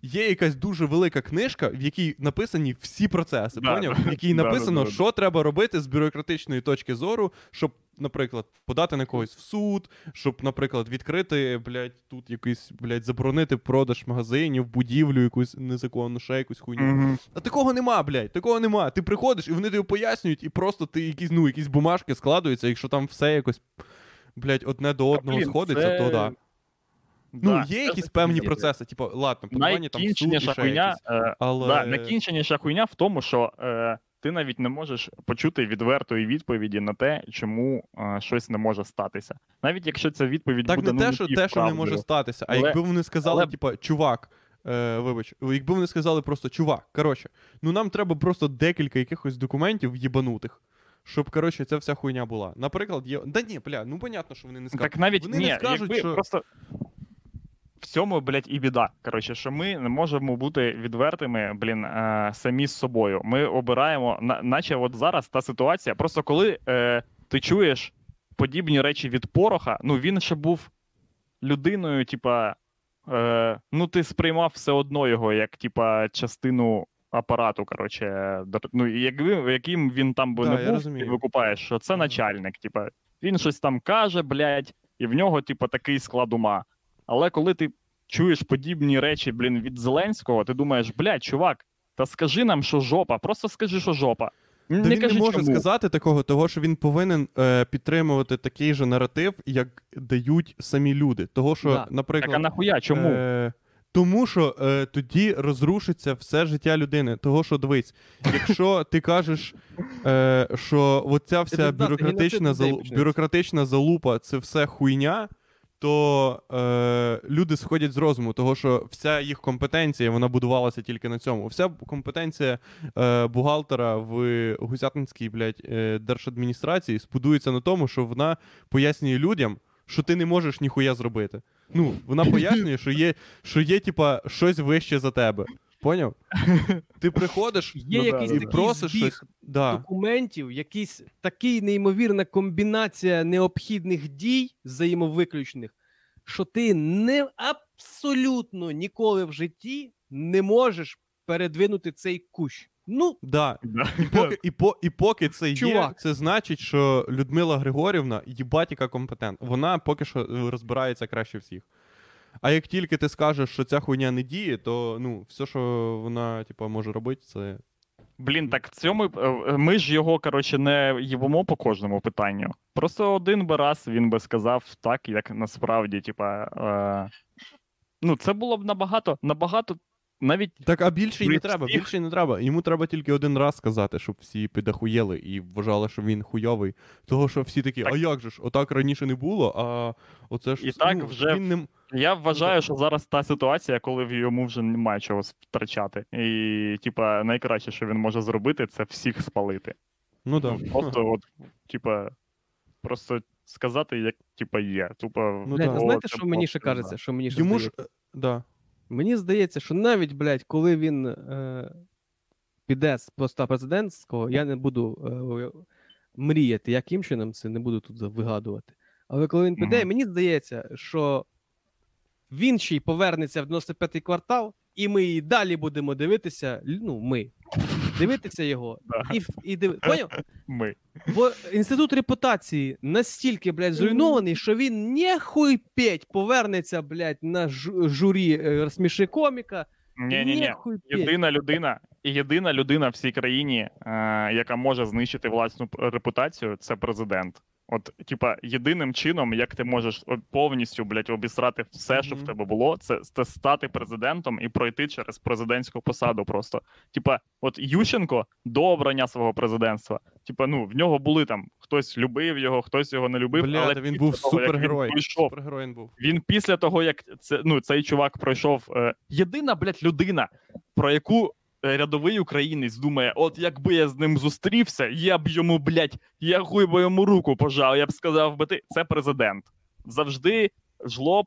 Є якась дуже велика книжка, в якій написані всі процеси, Да, поняв? В якій написано, да, да, да. що треба робити з бюрократичної точки зору, щоб, наприклад, подати на когось в суд, щоб, наприклад, відкрити, блядь, тут якийсь, блядь, заборонити продаж магазинів, будівлю, якусь незаконну, ще якусь хуйню. Мгм. А такого нема, блядь, такого нема. Ти приходиш і вони тобі пояснюють, і просто ти якісь, ну, якісь бумажки складуються, якщо там все якось, блядь, одне до одного Блін, сходиться, це- то да. Ну, Да, є якісь певні процеси, типу, ладно, подавання там суд і ще хуйня, якісь. е, Але... да, найкінченіша хуйня в тому, що е, ти навіть не можеш почути відвертої відповіді на те, чому е, щось не може статися. Навіть якщо ця відповідь Так буде не те, ну, що те, що не може статися, а Але- якби вони сказали, але- типа, чувак, е, вибач, якби вони сказали просто чувак, коротше, ну нам треба просто декілька якихось документів їбанутих. Щоб, коротше, ця вся хуйня була. Наприклад, є. Да ні, бля, ну понятно, що вони не скажуть. Так навіть Вони ні, не скажуть, якби що- просто в цьому, блядь, і біда. Коротше, що ми не можемо бути відвертими, блін, е, самі з собою. Ми обираємо, на, наче от зараз та ситуація. Просто коли е, ти чуєш подібні речі від Пороха, ну він ще був людиною, типа, е, ну ти сприймав все одно його як, типа, частину. Апарату, коротше, ну якби яким він там би Да, не був, ти викупаєш, що це начальник. Типа, він щось там каже, блядь, і в нього, типу, такий склад ума. Але коли ти чуєш подібні речі, блін, від Зеленського, ти думаєш, блядь, чувак, та скажи нам, що жопа, просто скажи, що жопа. Та не він кажи, не може чому. сказати такого, того, що він повинен е, підтримувати такий же наратив, як дають самі люди. Того, що, Да. наприклад, Так а нахуя, чому? Е, тому що е, тоді розрушиться все життя людини. Того, що дивись, якщо ти кажеш, е, що оця вся бюрократична, залупа це все хуйня, то е, люди сходять з розуму, того що вся їх компетенція вона будувалася тільки на цьому. Вся компетенція е, бухгалтера в Гусятинській блядь, е, держадміністрації спудується на тому, що вона пояснює людям, що ти не можеш ніхуя зробити. Ну, вона пояснює, що є, що є, типа, щось вище за тебе. Поняв? Ти приходиш Є Ну, якийсь да, і такий просиш збіг щось. Да. документів, якийсь такий неймовірна комбінація необхідних дій взаємовиключних, що ти не абсолютно ніколи в житті не можеш передвинути цей кущ. Ну, Да. Да. І поки, і, по, і поки це є, це значить, що Людмила Григорівна їбать яка компетентна. Вона поки що е, розбирається краще всіх. А як тільки ти скажеш, що ця хуйня не діє, то ну, все, що вона типа, може робити, це. Блін, так в цьому е, ми ж його, коротше, не їбемо по кожному питанню. Просто один би раз він би сказав так, як насправді, типа. Е... Ну, це було б набагато, набагато навіть Так, а більше й не треба, більше й не треба. Йому треба тільки один раз сказати, щоб всі підахуєли і вважали, що він хуйовий. Того, що всі такі, Так. а як же ж, отак раніше не було, а оце ж І так ну, вже він не... Я Ну, вважаю, що зараз та ситуація, коли в йому вже немає чого втрачати. І, типа, найкраще, що він може зробити, це всіх спалити. Ну да. Ну, просто, от, типа, просто сказати, як типа є. Тупо, Ну знаєте, що мені ще кажеться? Що мені ще Йому ж. е, Да. Мені здається, що навіть, блядь, коли він е, піде з поста президентського, я не буду е, мріяти, яким чином це не буду тут вигадувати. Але коли він піде, мені здається, що він ще й повернеться в 95-й квартал, і ми і далі будемо дивитися. Ну, ми. Дивитися його. І, в- і див... Поняв? Ми. Бо інститут репутації настільки, блядь, зруйнований, що він ніхуй петь повернеться, блядь, на жу- журі е, розсміши коміка. Ні, ні, ні. Єдина людина, єдина людина в цій країні, е, яка може знищити власну репутацію, це президент. От, типа, єдиним чином, як ти можеш повністю, блядь, обісрати все, що в тебе було, це, це стати президентом і пройти через президентську посаду. Просто типа, от Ющенко до обрання свого президентства. Типа, ну в нього були там хтось любив його, хтось його не любив. Бля, але він був того, супергерой. Він пройшов Супергерой він був. він після того, як це, ну, цей чувак пройшов. Е, єдина, блядь, людина, про яку рядовий українець думає: от якби я з ним зустрівся, я б йому, блядь, я хуй би йому руку пожав, я б сказав би ти, це президент. Завжди жлоб,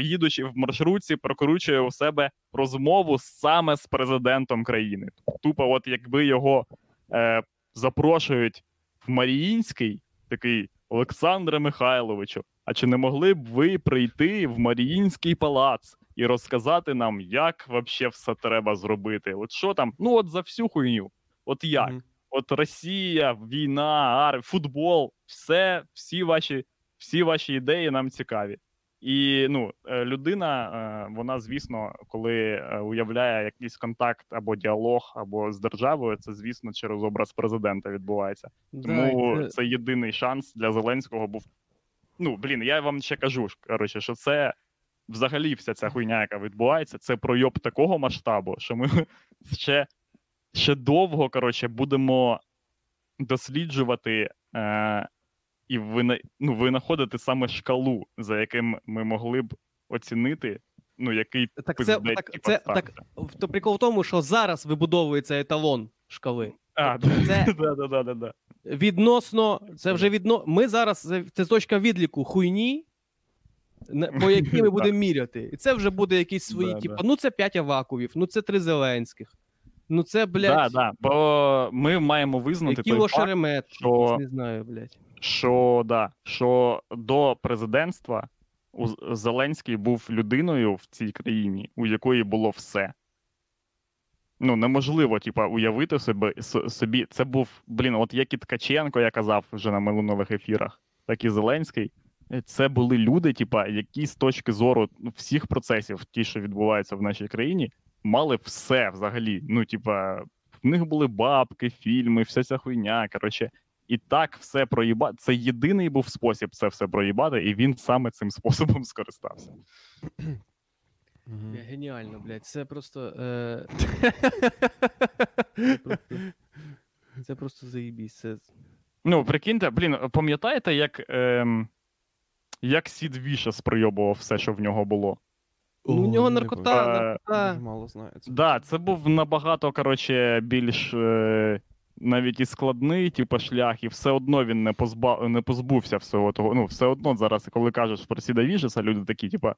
їдучи в маршрутці, прокручує у себе розмову саме з президентом країни. Тупо, от якби його е, запрошують в Маріїнський, такий Олександре Михайловичу, а чи не могли б ви прийти в Маріїнський палац і розказати нам, як вообще все треба зробити? От що там? Ну от за всю хуйню. От як? Мгм. От Росія, війна, армія, футбол, все, всі ваші, всі ваші ідеї нам цікаві. І ну, е, людина, е, вона, звісно, коли е, уявляє якийсь контакт або діалог, або з державою, це, звісно, через образ президента відбувається. Тому Да, це- це єдиний шанс для Зеленського був. Ну, блін, я вам ще кажу, коротше, що це взагалі вся ця хуйня, яка відбувається, це пройоб такого масштабу, що ми ще, ще довго коротше, будемо досліджувати е, і вина, ну, винаходити саме шкалу, за яким ми могли б оцінити, ну, який Так це, пиздець, так, це, так, то прикол в тому, що зараз вибудовується еталон шкали. А, це- да, да, да, да, да. Відносно, це вже відно. Ми зараз це, точка відліку хуйні, по якій ми будемо міряти. І це вже буде якісь свої, Да, типу, да. ну це 5 Аваковів, ну це 3 Зеленських. Ну це, блядь, да, бо ми маємо визнати той факт, Шеремет, що- не знаю, блядь. що, да, що до президентства Зеленський був людиною в цій країні, у якої було все. Ну, неможливо, типа, уявити себе, собі. Це був, блін, от як і Ткаченко, я казав вже на минулих ефірах, так і Зеленський. Е, Це були люди, типа, які з точки зору ну, всіх процесів, ті, що відбуваються в нашій країні, мали все взагалі. Ну, типа, в них були бабки, фільми, вся ця хуйня. Коротше, і так все проїбати. Це єдиний був спосіб це все проїбати, і він саме цим способом скористався. Геніально, блядь. Це просто. Е... це просто. Це просто заїбісь. Це... Ну, прикиньте, блін, пам'ятаєте, як, ем, як Сід Вішес пройобував все, що в нього було? Ну, у нього наркота, пам'ятаю. наркота. Мало знається. Да, це був набагато, коротше, більш е, навіть і складний, типу, шлях, і все одно він не позба... не позбувся всього того. Ну, все одно зараз, коли кажеш про Сіда Вішеса, люди такі, типа.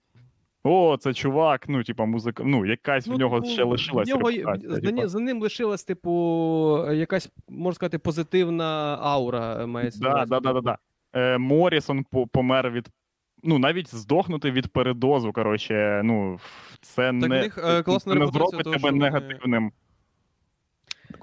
О, це чувак, ну, типа, музика, ну, якась в нього типу, ще лишилась. нього, за, типа. за ним лишилась, типу, якась, можна сказати, позитивна аура е, мається. Да, да, да, да, да. Е, Морісон помер від. Ну, навіть здохнути від передозу, коротше, ну, це Так не, них, е, класна не зробить того, тебе негативним.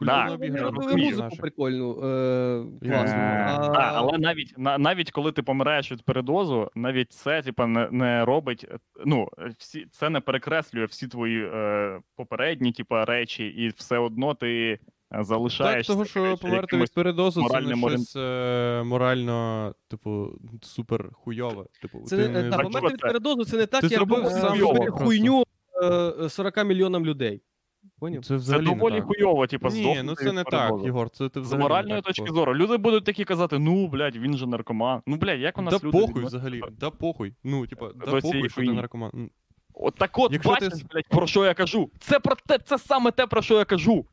Да. Робили музику прикольну, е, класну. Е, а... да, але навіть, на, навіть коли ти помираєш від передозу, навіть це типа, не, не робить. е, Ну, всі, це не перекреслює всі твої е, попередні типа, речі, і все одно ти е, Так, того, що померти від передозу, це не орієн- щось е, морально, типу, супер хуйове. Типу, Це ти не, не та, Так, померти від передозу це не так, Ти як зробив е, сам хуйню е, 40 мільйонам людей. Поняв? Це Це взагалі доволі так. хуйово, типу, Ні, ну це не так. Єгор. Це ти З взагалі не моральної так точки просто. зору. Люди будуть такі казати: ну, блядь, він же наркоман. Ну, блядь, як у нас Да люди похуй взагалі, да похуй. Ну, типа, да похуй, що ти наркоман. От так от, Якщо ти бачиш, с- блядь, про що я кажу. Це про те, це саме те, про що я кажу.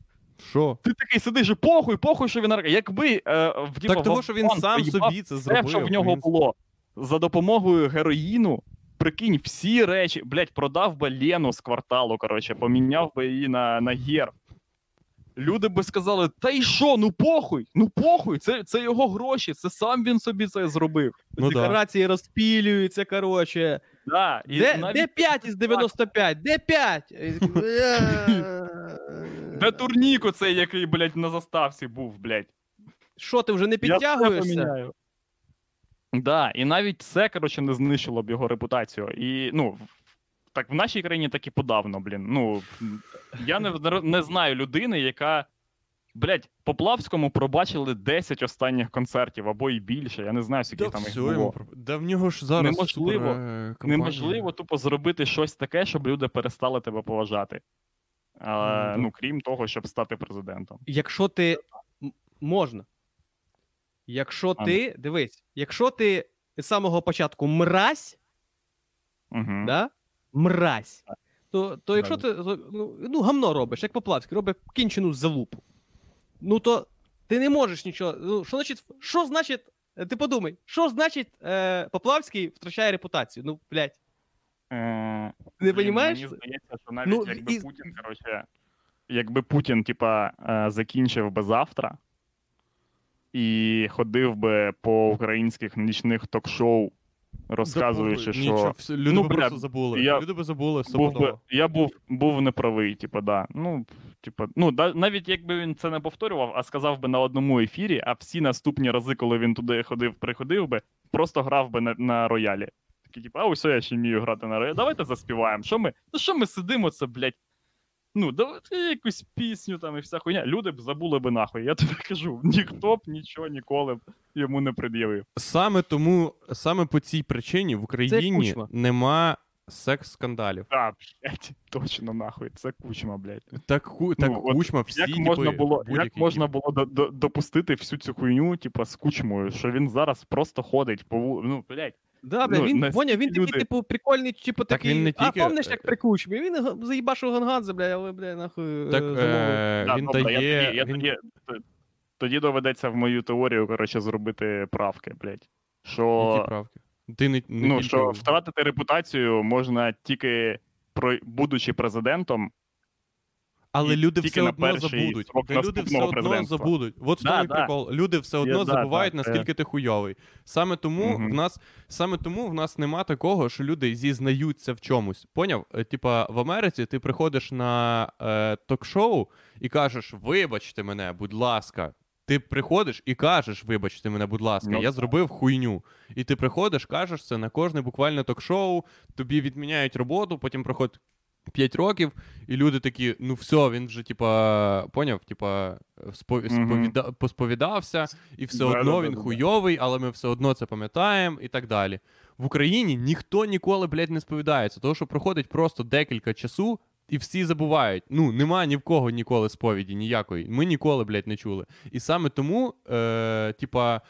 Що? Ти такий сидиш і похуй, похуй, що він наркоман. Якби е, в Так того, що він сам собі це все, зробив. що в нього він- було за допомогою героїну. Прикинь, всі речі, блядь, продав би Лену з кварталу, коротше, поміняв би її на, на герб. Люди би сказали: та й що, ну похуй, ну похуй, це, це його гроші, це сам він собі це зробив. Ну да. Декорації розпілюються, коротше. Да, і Де, навіть де 5 із 95? Де 5? де турніку цей, який, блядь, на заставці був, блядь. Що, ти вже не підтягуєшся? Да, і навіть це, коротше, не знищило б його репутацію. І, ну, так в нашій країні так і подавно, блін. Ну, я не, не знаю людини, яка. Блять, Поплавському пробачили 10 останніх концертів або і більше. Я не знаю, скільки Да там їх було. йому Да в нього ж зараз Неможливо- супер, е. Неможливо тупо зробити щось таке, щоб люди перестали тебе поважати. А, Ну, да. ну, крім того, щоб стати президентом. Якщо ти можна. Якщо А, ти, дивись, якщо ти з самого початку мразь, Угу. да? мразь, то, то якщо ти ну, ну, гамно робиш, як Поплавський, робить кінчену залупу. Ну то ти не можеш нічого. Ну, що значить, що значить, е, ти подумай, що значить е, Поплавський втрачає репутацію? Ну, блядь, Е, ти не розумієш? Мені здається, що навіть Ну, якби і- Путін, коротше, якби Путін, типа, е, закінчив би завтра і ходив би по українських нічних ток-шоу, розказуючи, що нічого, люди Ну, просто забули. я Люди би забули був би, я був, був неправий, типа, да. Ну, типа, ну, да, навіть якби він це не повторював, а сказав би на одному ефірі, а всі наступні рази, коли він туди ходив, приходив би, просто грав би на, на роялі. Такий, типу, а ось я ще вмію грати на роялі. Давайте заспіваємо. Що ми? Ну що ми сидимо, це, блядь. Ну, давайте якусь пісню там і вся хуйня. Люди б забули би нахуй. Я тобі кажу, ніхто б нічого ніколи б йому не пред'явив. Саме тому, саме по цій причині в Україні нема секс-скандалів. Да, блядь, точно нахуй. Це кучма, блядь. Так, ху, так Ну, от кучма, всі, Як можна було, як можна було до, до, допустити всю цю хуйню, типа, з кучмою, що він зараз просто ходить по вул... Ну, блядь. Да, бля, Ну, він, Воня, він такий, типу, прикольний, типу, Так такий. він не А тільки- пам'ятаєш, як при кучмі? Він заїбашив Гангадзе, бля, але, бля, нахуй Так, е, е, Да, він добре, дає. Я тоді, я він... тоді, тоді доведеться в мою теорію, коротше, зробити правки, блядь. Що, Які правки? Ти не, не ну, тільки- що втратити репутацію можна тільки про, будучи президентом. Але і люди все одно забудуть. люди все одно забудуть. От Да, да. прикол. Люди все одно да, забувають, да, наскільки ти хуйовий. Саме тому Мгм. в нас саме тому в нас нема такого, що люди зізнаються в чомусь. Поняв? Е, Типа в Америці ти приходиш на е, ток-шоу і кажеш: вибачте мене, будь ласка. Ти приходиш і кажеш, вибачте мене, будь ласка, Ну, я зробив хуйню. І ти приходиш, кажеш це на кожне буквально ток-шоу, тобі відміняють роботу, потім проходить 5 років, і люди такі: ну все, він вже, типа, поняв, типа, сповіда- посповідався, і все Да, одно да, він да. хуйовий, але ми все одно це пам'ятаємо і так далі. В Україні ніхто ніколи, блядь, не сповідається, тому що проходить просто декілька часу. І всі забувають. Ну, нема ні в кого ніколи сповіді ніякої. Ми ніколи, блядь, не чули. І саме тому, е, типа,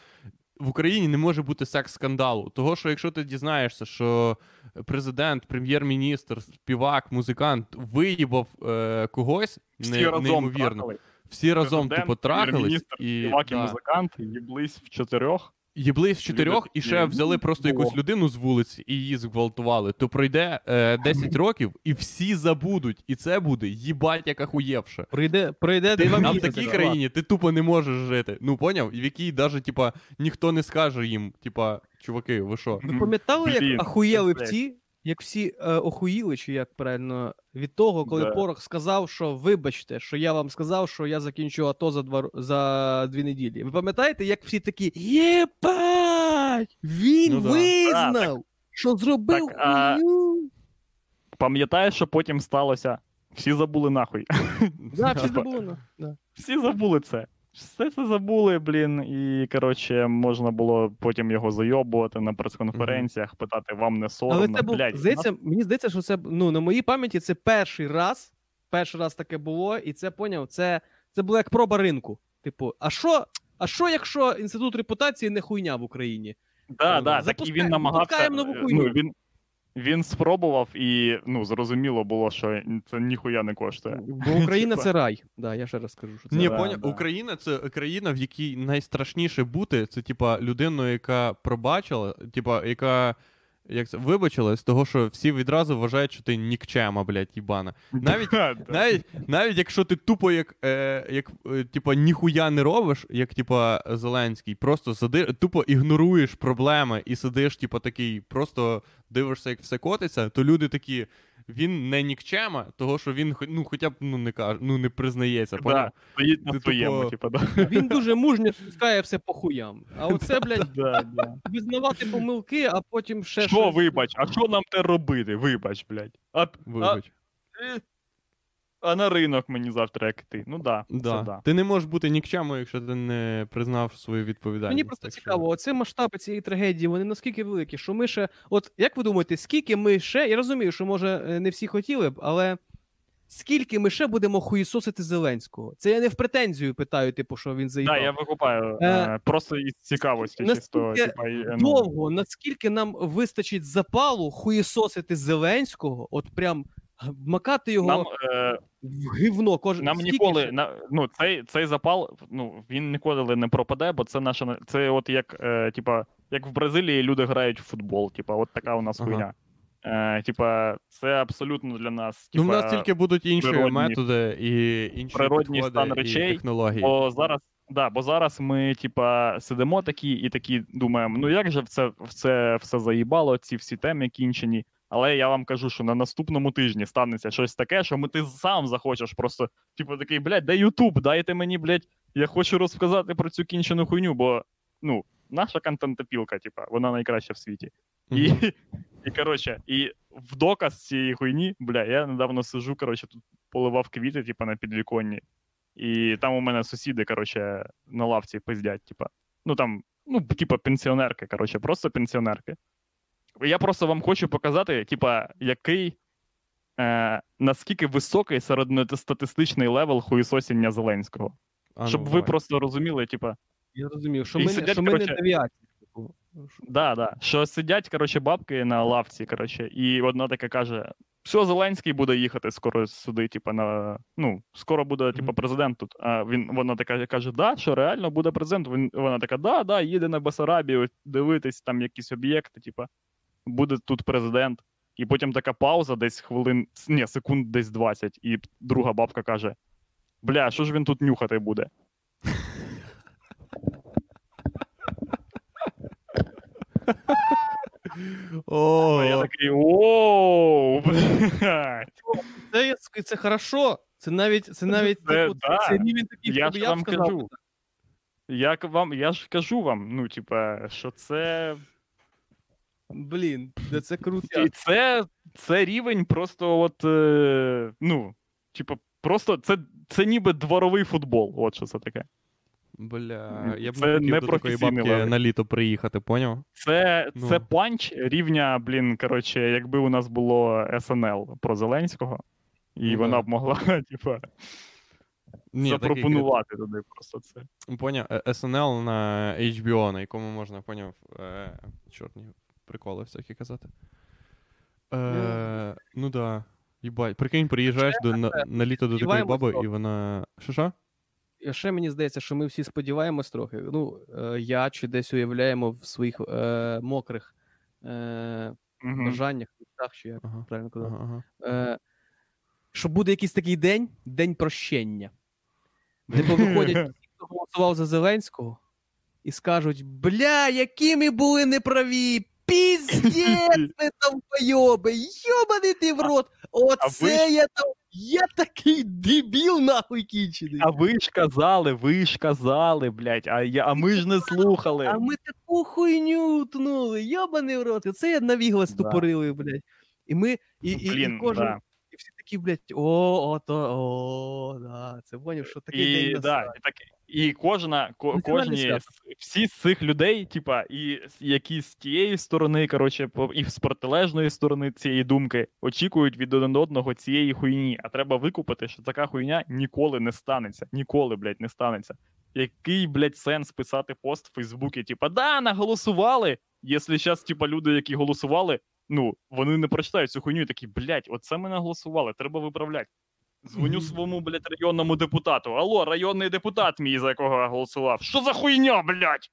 в Україні не може бути секс-скандалу. Того, що якщо ти дізнаєшся, що президент, прем'єр-міністр, співак, музикант виїбав е, когось Всі не, разом неймовірно. трахали. всі разом типу трахались прем'єр-міністр, і і да, музикант, їблись в чотирьох. Їбли з чотирьох і ще взяли просто якусь людину з вулиці і її зґвалтували, то пройде е, 10 років і всі забудуть. І це буде їбать як ахуєвше. Пройде, пройде Ти два в такій країні ти тупо не можеш жити. Ну поняв? В якій навіть, типа, ніхто не скаже їм, типа, чуваки, ви що? Ви пам'ятали, як ахуєли б всі, як всі е, охуїли, чи як правильно, від того, коли Да. Порох сказав, що вибачте, що я вам сказав, що я закінчу АТО за два за дві неділі. Ви пам'ятаєте, як всі такі Єбать! Він Ну да. визнав, що зробив так, а- хуйню. Пам'ятаєш, що потім сталося? Всі забули нахуй. Да, всі забули. ну, Да. Всі забули це. Все це забули, блін, і коротше, можна було потім його зайобувати на прес-конференціях, питати, вам не соромно. Але це був, Блядь, здається, мені здається, що це ну, на моїй пам'яті це перший раз. Перший раз таке було, і це поняв. Це, це було як проба ринку. Типу, а що, а що, якщо інститут репутації не хуйня в Україні? Да, да, так і він намагався. нову е, хуйню. Ну, він, він спробував, і ну, зрозуміло було, що це ніхуя не коштує. Бо Україна це рай. Да, я ще раз скажу, що це Ні, рай. Поня... да. Україна це країна, в якій найстрашніше бути. Це типа людиною, яка пробачила, типа, яка як це вибачилась, того, що всі відразу вважають, що ти нікчема, блядь, їбана. Навіть-. Навіть, навіть якщо ти тупо як, е, як е, типа, ніхуя не робиш, як типа Зеленський, просто сади, тупо ігноруєш проблеми і сидиш, типа, такий, просто дивишся, як все котиться, то люди такі. Він не нікчема, того що він хо- ну, хоча б ну, не каже, ну не признається. Да, поняв? стоїть на Ти своєму, типу, да. Він дуже мужньо спускає все по хуям. А оце, блядь, Да, да. визнавати помилки, а потім ще Що щось. вибач? А що нам те робити? Вибач, блядь. А, а, Вибач. е, а на ринок мені завтра як ти. Ну да, Да. це да. Ти не можеш бути нікчемою, якщо ти не признав свою відповідальність. Мені просто так що- цікаво, оце масштаби цієї трагедії, вони наскільки великі, що ми ще. От як ви думаєте, скільки ми ще. Я розумію, що може е, не всі хотіли б, але скільки ми ще будемо хуїсосити Зеленського? Це я не в претензію питаю, типу, що він заїбав. Да, я викупаю. Е, е, Просто із цікавості, чисто, наскільки типа, і, е, ну, Довго, наскільки нам вистачить запалу хуїсосити Зеленського, от прям вмакати його нам, е, в гівно кожен нам скільки ніколи ще? на, ну, цей, цей запал, ну, він ніколи не пропаде, бо це наша. на- Це от як, е, типа, як в Бразилії люди грають в футбол, типа, от така у нас Ага. хуйня. Е, типа, це абсолютно для нас. Ну, в нас тільки будуть інші природні- методи і інші природній підходи стан і речей, технології. Бо зараз, да, бо зараз ми, типа, сидимо такі і такі думаємо, ну як же в це, в це все заїбало, ці всі теми кінчені. Але я вам кажу, що на наступному тижні станеться щось таке, що ми ти сам захочеш просто, типу, такий, блядь, де Ютуб, дайте мені, блядь, я хочу розказати про цю кінчену хуйню, бо ну, наша контентопілка, типа, вона найкраща в світі. І, Мгм. і коротше, і в доказ цієї хуйні, бля, я недавно сижу, коротше, тут поливав квіти, типа, на підвіконні. І там у мене сусіди, коротше, на лавці пиздять, типа. Ну там, ну, типа, пенсіонерки, коротше, просто пенсіонерки. Я просто вам хочу показати, типа, який. Е, наскільки високий середньостатистичний level хуїсосіння Зеленського. А, ну, Щоб ви давай. просто розуміли, типа, Я розумів, що І ми, не- сидять, що ми коротше- не девіації. Що- да, да, що сидять, коротше, бабки на лавці, коротше, і одна така каже: все, Зеленський буде їхати скоро сюди, типа, на. Ну, скоро буде, типа, президент тут. А він вона така каже: да, що реально буде президент. Він, вона така, да, да, їде на Басарабію дивитись там якісь об'єкти, типа, буде тут президент. І потім така пауза, десь хвилин, ні, секунд десь 20, і друга бабка каже: Бля, що ж він тут нюхати буде? О, Я такий оу, блядь. Це, це хорошо. Це навіть, це навіть Це типу, да. це рівень такий, Я ж я вам сказав. кажу. Як вам, я ж кажу вам, ну, типа, що це. Блін, де це круто. І це, це рівень просто от. Е, ну, типа, просто це, це ніби дворовий футбол. От що це таке. Бля, я б Це не хотів не до такої бабки на літо приїхати, поняв? Це, Ну. це панч рівня, блін, коротше, якби у нас було СНЛ про Зеленського, і Ну вона б могла, типа, Ні, такий, запропонувати туди просто це. Поняв, е, СНЛ на HBO, на якому можна, поняв, е, чорні приколи всякі казати. Е, ну да. Їбать. Прикинь, приїжджаєш до, на, на літо до такої баби, і вона. Що що? Ще мені здається, що ми всі сподіваємось трохи. Ну, е, я чи десь уявляємо в своїх е, мокрих е, бажаннях, мечтах, чи як Ага. правильно казати. Ага, ага. Е, що буде якийсь такий день, день прощення. Де повиходять ті, хто голосував за Зеленського, і скажуть: бля, які ми були неправі! Піздець ви там пойоби! Йобаний ти в рот! Оце ви я там. Я такий дебіл, нахуй кінчений. А ви ж казали, ви ж казали, блядь, а, я, а ми ж не слухали. А ми таку хуйню утнули, йобаний в рот. Це я навігла ступорили, блядь. І ми, і, і, Блін, і кожен, да. Такі, блядь, о, ото, о, да. Це поняв, що такий І, день да, і, так, і кожна, ко, кожні, всі з цих людей, типа, і які з тієї сторони, коротше, і з протилежної сторони цієї думки очікують від один одного цієї хуйні. А треба викупити, що така хуйня ніколи не станеться. Ніколи, блядь, не станеться. Який, блядь, сенс писати пост в Фейсбуці? Типа, да, наголосували. Якщо зараз, типа, люди, які голосували, ну, вони не прочитають цю хуйню і такі, блядь, оце ми наголосували, треба виправляти. Дзвоню своєму, блядь, районному депутату. Алло, районний депутат мій, за якого я голосував. Що за хуйня, блядь?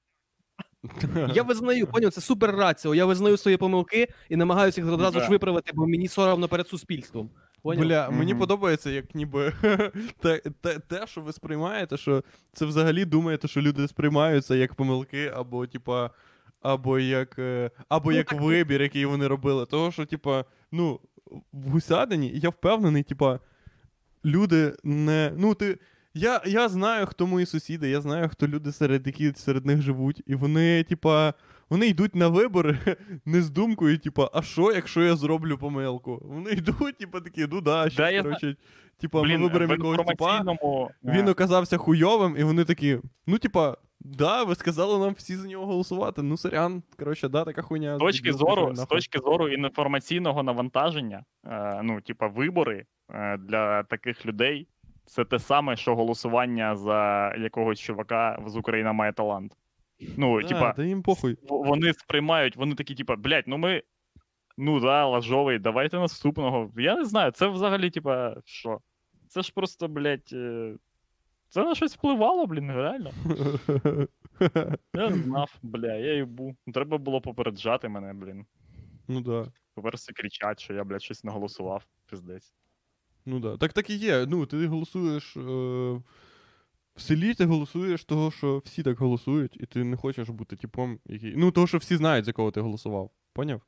Я визнаю, поняв, це супер раціо. Я визнаю свої помилки і намагаюся їх одразу ж виправити, бо мені соромно перед суспільством. Поняв? Бля, мені Мгм. подобається, як ніби те, те, те, що ви сприймаєте, що це взагалі думаєте, що люди сприймаються як помилки, або, типа, або як, е, або Ну, як так- вибір, який вони робили. Того, що, типа, ну, в гусядині, я впевнений, типа, люди не. Ну, ти. Я, я знаю, хто мої сусіди, я знаю, хто люди, серед які серед них живуть, і вони, типа, вони йдуть на вибори не з думкою, типа, а що, якщо я зроблю помилку? Вони йдуть, типа, такі, ну да, щас, я коротше, типа, ми виберемо в якогось типа. Він е, оказався хуйовим, і вони такі, ну, типа, да, ви сказали нам всі за нього голосувати. Ну, сорян, коротше, да, така хуйня. з точки зору, з точки зору інформаційного навантаження, е, ну, типа, вибори е, для таких людей це те саме, що голосування за якогось чувака з Україна має талант. Ну, Да, типа, та їм похуй. вони сприймають, вони такі, типа, блядь, ну ми. Ну да, лажовий, давайте наступного. Я не знаю, це взагалі, типа, що? Це ж просто, блядь. Це на щось впливало, блін, реально. Я знав, бля, я їбу. Треба було попереджати мене, блін. ну да. Тепер всі кричать, що я, блядь, щось не голосував. Пиздець. Ну да. Так так і є. Ну, ти голосуєш. Е... В селі ти голосуєш того, що всі так голосують, і ти не хочеш бути типом, який. Ну, того, що всі знають, за кого ти голосував. Поняв?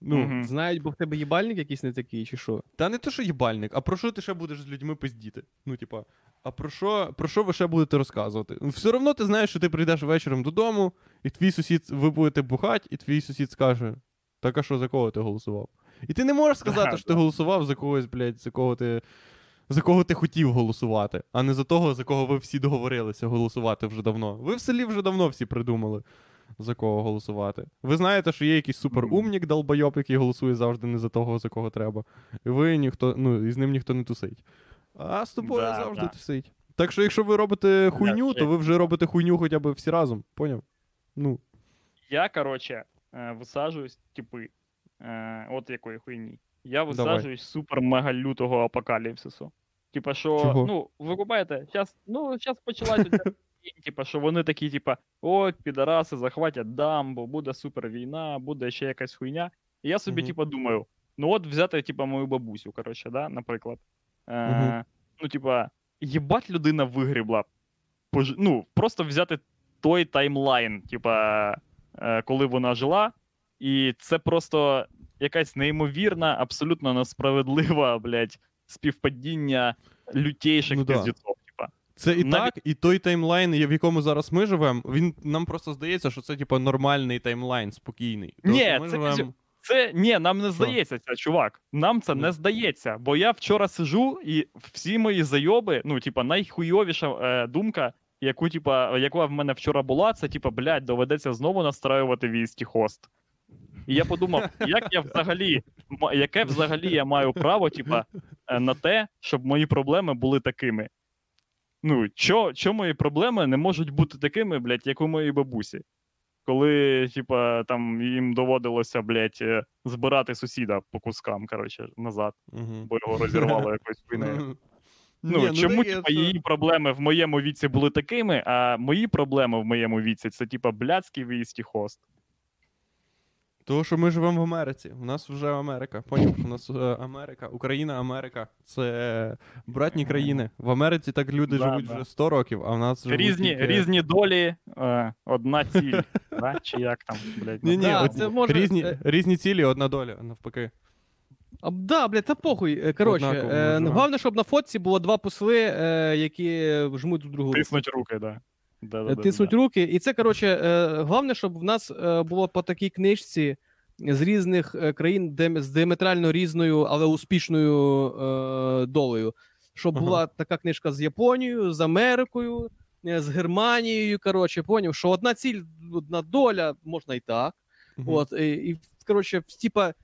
Ну, Мгм. Знають, бо в тебе їбальник якийсь не такий, чи що? Та не то, що їбальник, а про що ти ще будеш з людьми пиздіти? Ну, типа, а про що, про що ви ще будете розказувати? Ну, Все одно ти знаєш, що ти прийдеш вечором додому, і твій сусід, ви будете бухати, і твій сусід скаже: Так а що за кого ти голосував? І ти не можеш сказати, що ти голосував за когось, блядь, за кого ти. За кого ти хотів голосувати, а не за того, за кого ви всі договорилися голосувати вже давно. Ви в селі вже давно всі придумали. за кого голосувати. Ви знаєте, що є якийсь суперумнік долбойоб, який голосує завжди не за того, за кого треба. І ви ніхто, ну, і з ним ніхто не тусить. А з тобою Да, завжди да. тусить. Так що, якщо ви робите хуйню, то ви вже робите хуйню хоча б всі разом. Поняв? Ну, Я, короче, е, висаджуюсь, типи, е, от якої хуйні. Я висаджуюсь супер мега лютого апокаліпсису. Типа, що, Чого? ну, ви купаєте, щас, ну, зараз почалася ця типа, що вони такі, типа, от, підараси захватять дамбу, буде супер війна, буде ще якась хуйня. І я собі, Мгм. типа, думаю, ну от взяти, типа, мою бабусю, коротше, да, наприклад. Е, Ну, типа, їбать людина вигрібла. Пож... Ну, просто взяти той таймлайн, типа, е, коли вона жила, і це просто якась неймовірна, абсолютно несправедлива, блядь, співпадіння лютейших Ну да. типа. Це і Навіть- так, і той timeline, в якому зараз ми живемо, він нам просто здається, що це типу нормальний таймлайн, спокійний. Тому Ні, що ми це живем- Це ні, нам не здається це, чувак. Нам це не здається. Бо я вчора сижу, і всі мої зайоби, ну, типа, найхуйовіша е, думка, яку, типа, яка в мене вчора була, це типа, блядь, доведеться знову настраювати VST host. І я подумав, як я взагалі, яке взагалі я маю право, типа, е, на те, щоб мої проблеми були такими. Ну, чо, чо мої проблеми не можуть бути такими, блядь, як у моїй бабусі? Коли, типа, там їм доводилося, блядь, е, збирати сусіда по кускам, коротше, назад, угу. бо його розірвало якось хуйнею. Ну, Ні, чому дається. типа, її проблеми в моєму віці були такими, а мої проблеми в моєму віці це типа блядський виїзді хост. Того, що ми живемо в Америці. У нас вже Америка. Поняв? У нас е, Америка, Україна, Америка. Це братні країни. В Америці так люди Да, живуть да. вже 100 років, а в нас живуть Різні, тільки... різні долі, е, одна ціль. да? Чи як там, блядь? Ні, ні, Да, це може- різні, різні цілі, одна доля, навпаки. А, да, блядь, та похуй. Е, Коротше, Однаково е, головне, щоб на фотці було два посли, е, які жмуть друг другу. руку. Тиснуть руки, да. Да, да, да, Тиснуть да. руки. І це, коротше, е, головне, щоб в нас е, було по такій книжці з різних е, країн, де з діаметрально різною, але успішною е, долею. Щоб Ага. була така книжка з Японією, з Америкою, з Германією. Коротше, поняв, що одна ціль, одна доля, можна і так. Мгм. От, і, і коротше, типа.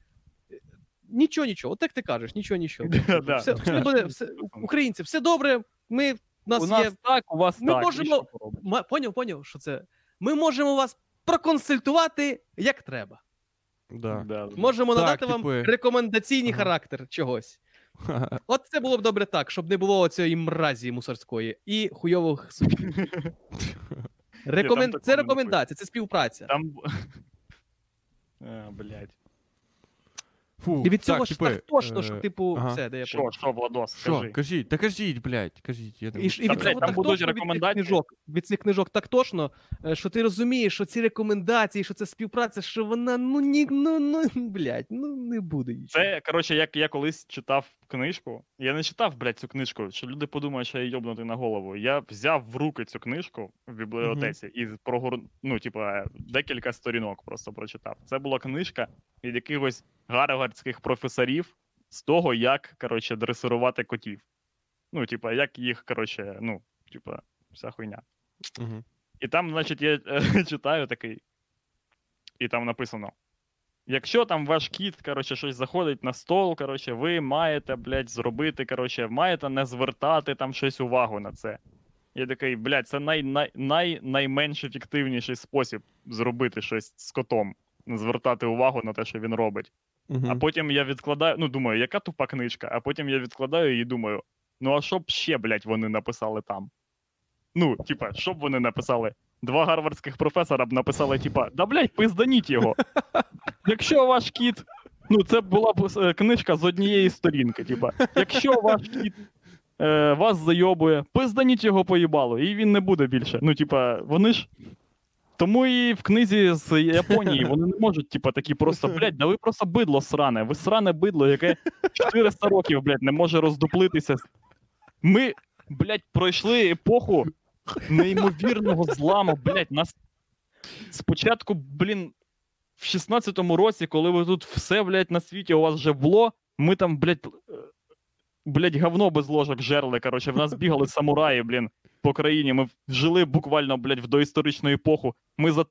Нічого, нічого, от як ти кажеш, нічого, нічого. Все, все буде, все, українці, все добре. Ми, у нас, У нас є так, у вас Ми так. можемо- що Поняв, поняв, що це. Ми можемо вас проконсультувати як треба. Да. Да, да. Можемо Так, надати вам рекомендаційний Ага. характер чогось. От це було б добре так, щоб не було цієї мразі мусорської і хуйових суддів. Рекомен... Це рекомендація, це співпраця. Там. А, блядь. Фу, І від цього так, ж типи, так точно, е, що, типу, ага. все, де я Що, що, Владос, Що? скажи. Кажіть, та кажіть, блядь, кажіть. Я І, ж- і Та, від блядь, цього там так будуть точно від цих рекомендації. книжок, від цих книжок так точно, е, що ти розумієш, що ці рекомендації, що це співпраця, що вона ну ні, ну, ну блядь, ну не буде. її. Це, коротше, як я колись читав книжку. Я не читав, блядь, цю книжку, що люди подумають, що я йобнутий на голову. Я взяв в руки цю книжку в бібліотеці і прогор... ну, типа, декілька сторінок просто прочитав. Це була книжка від якихось гарвардських професорів з того, як, коротше, дресирувати котів. Ну, типа, як їх, коротше, ну, типа, вся хуйня. Угу. І там, значить, я е, читаю такий, і там написано: якщо там ваш кіт, коротше, щось заходить на стол, коротше, ви маєте, блядь, зробити, коротше, маєте не звертати там щось увагу на це. Я такий, блядь, це най, най, най, найменш ефективніший спосіб зробити щось з котом, не звертати увагу на те, що він робить. Угу. А потім я відкладаю, ну думаю, яка тупа книжка, а потім я відкладаю і думаю: ну а що б ще, блядь, вони написали там? Ну, типа, що б вони написали? Два гарвардських професора б написали, типа, да блядь, пизданіть його. Якщо ваш кіт. Ну, це була б е, книжка з однієї сторінки. Типа, якщо ваш кіт е, вас зайобує, пизданіть його поїбало, і він не буде більше. Ну, типа, вони ж. Тому і в книзі з Японії вони не можуть, типа, такі просто, блядь, да ви просто бидло сране. Ви сране бидло, яке 400 років, блядь, не може роздуплитися. Ми, блядь, пройшли епоху неймовірного зламу, блядь, нас спочатку, блін, в 16-му році, коли ви тут все, блядь, на світі у вас вже було, ми там, блядь, е, блядь, говно без ложок жерли, коротше, в нас бігали самураї, блін, по країні. Ми жили буквально, блядь, в доісторичну епоху. Ми за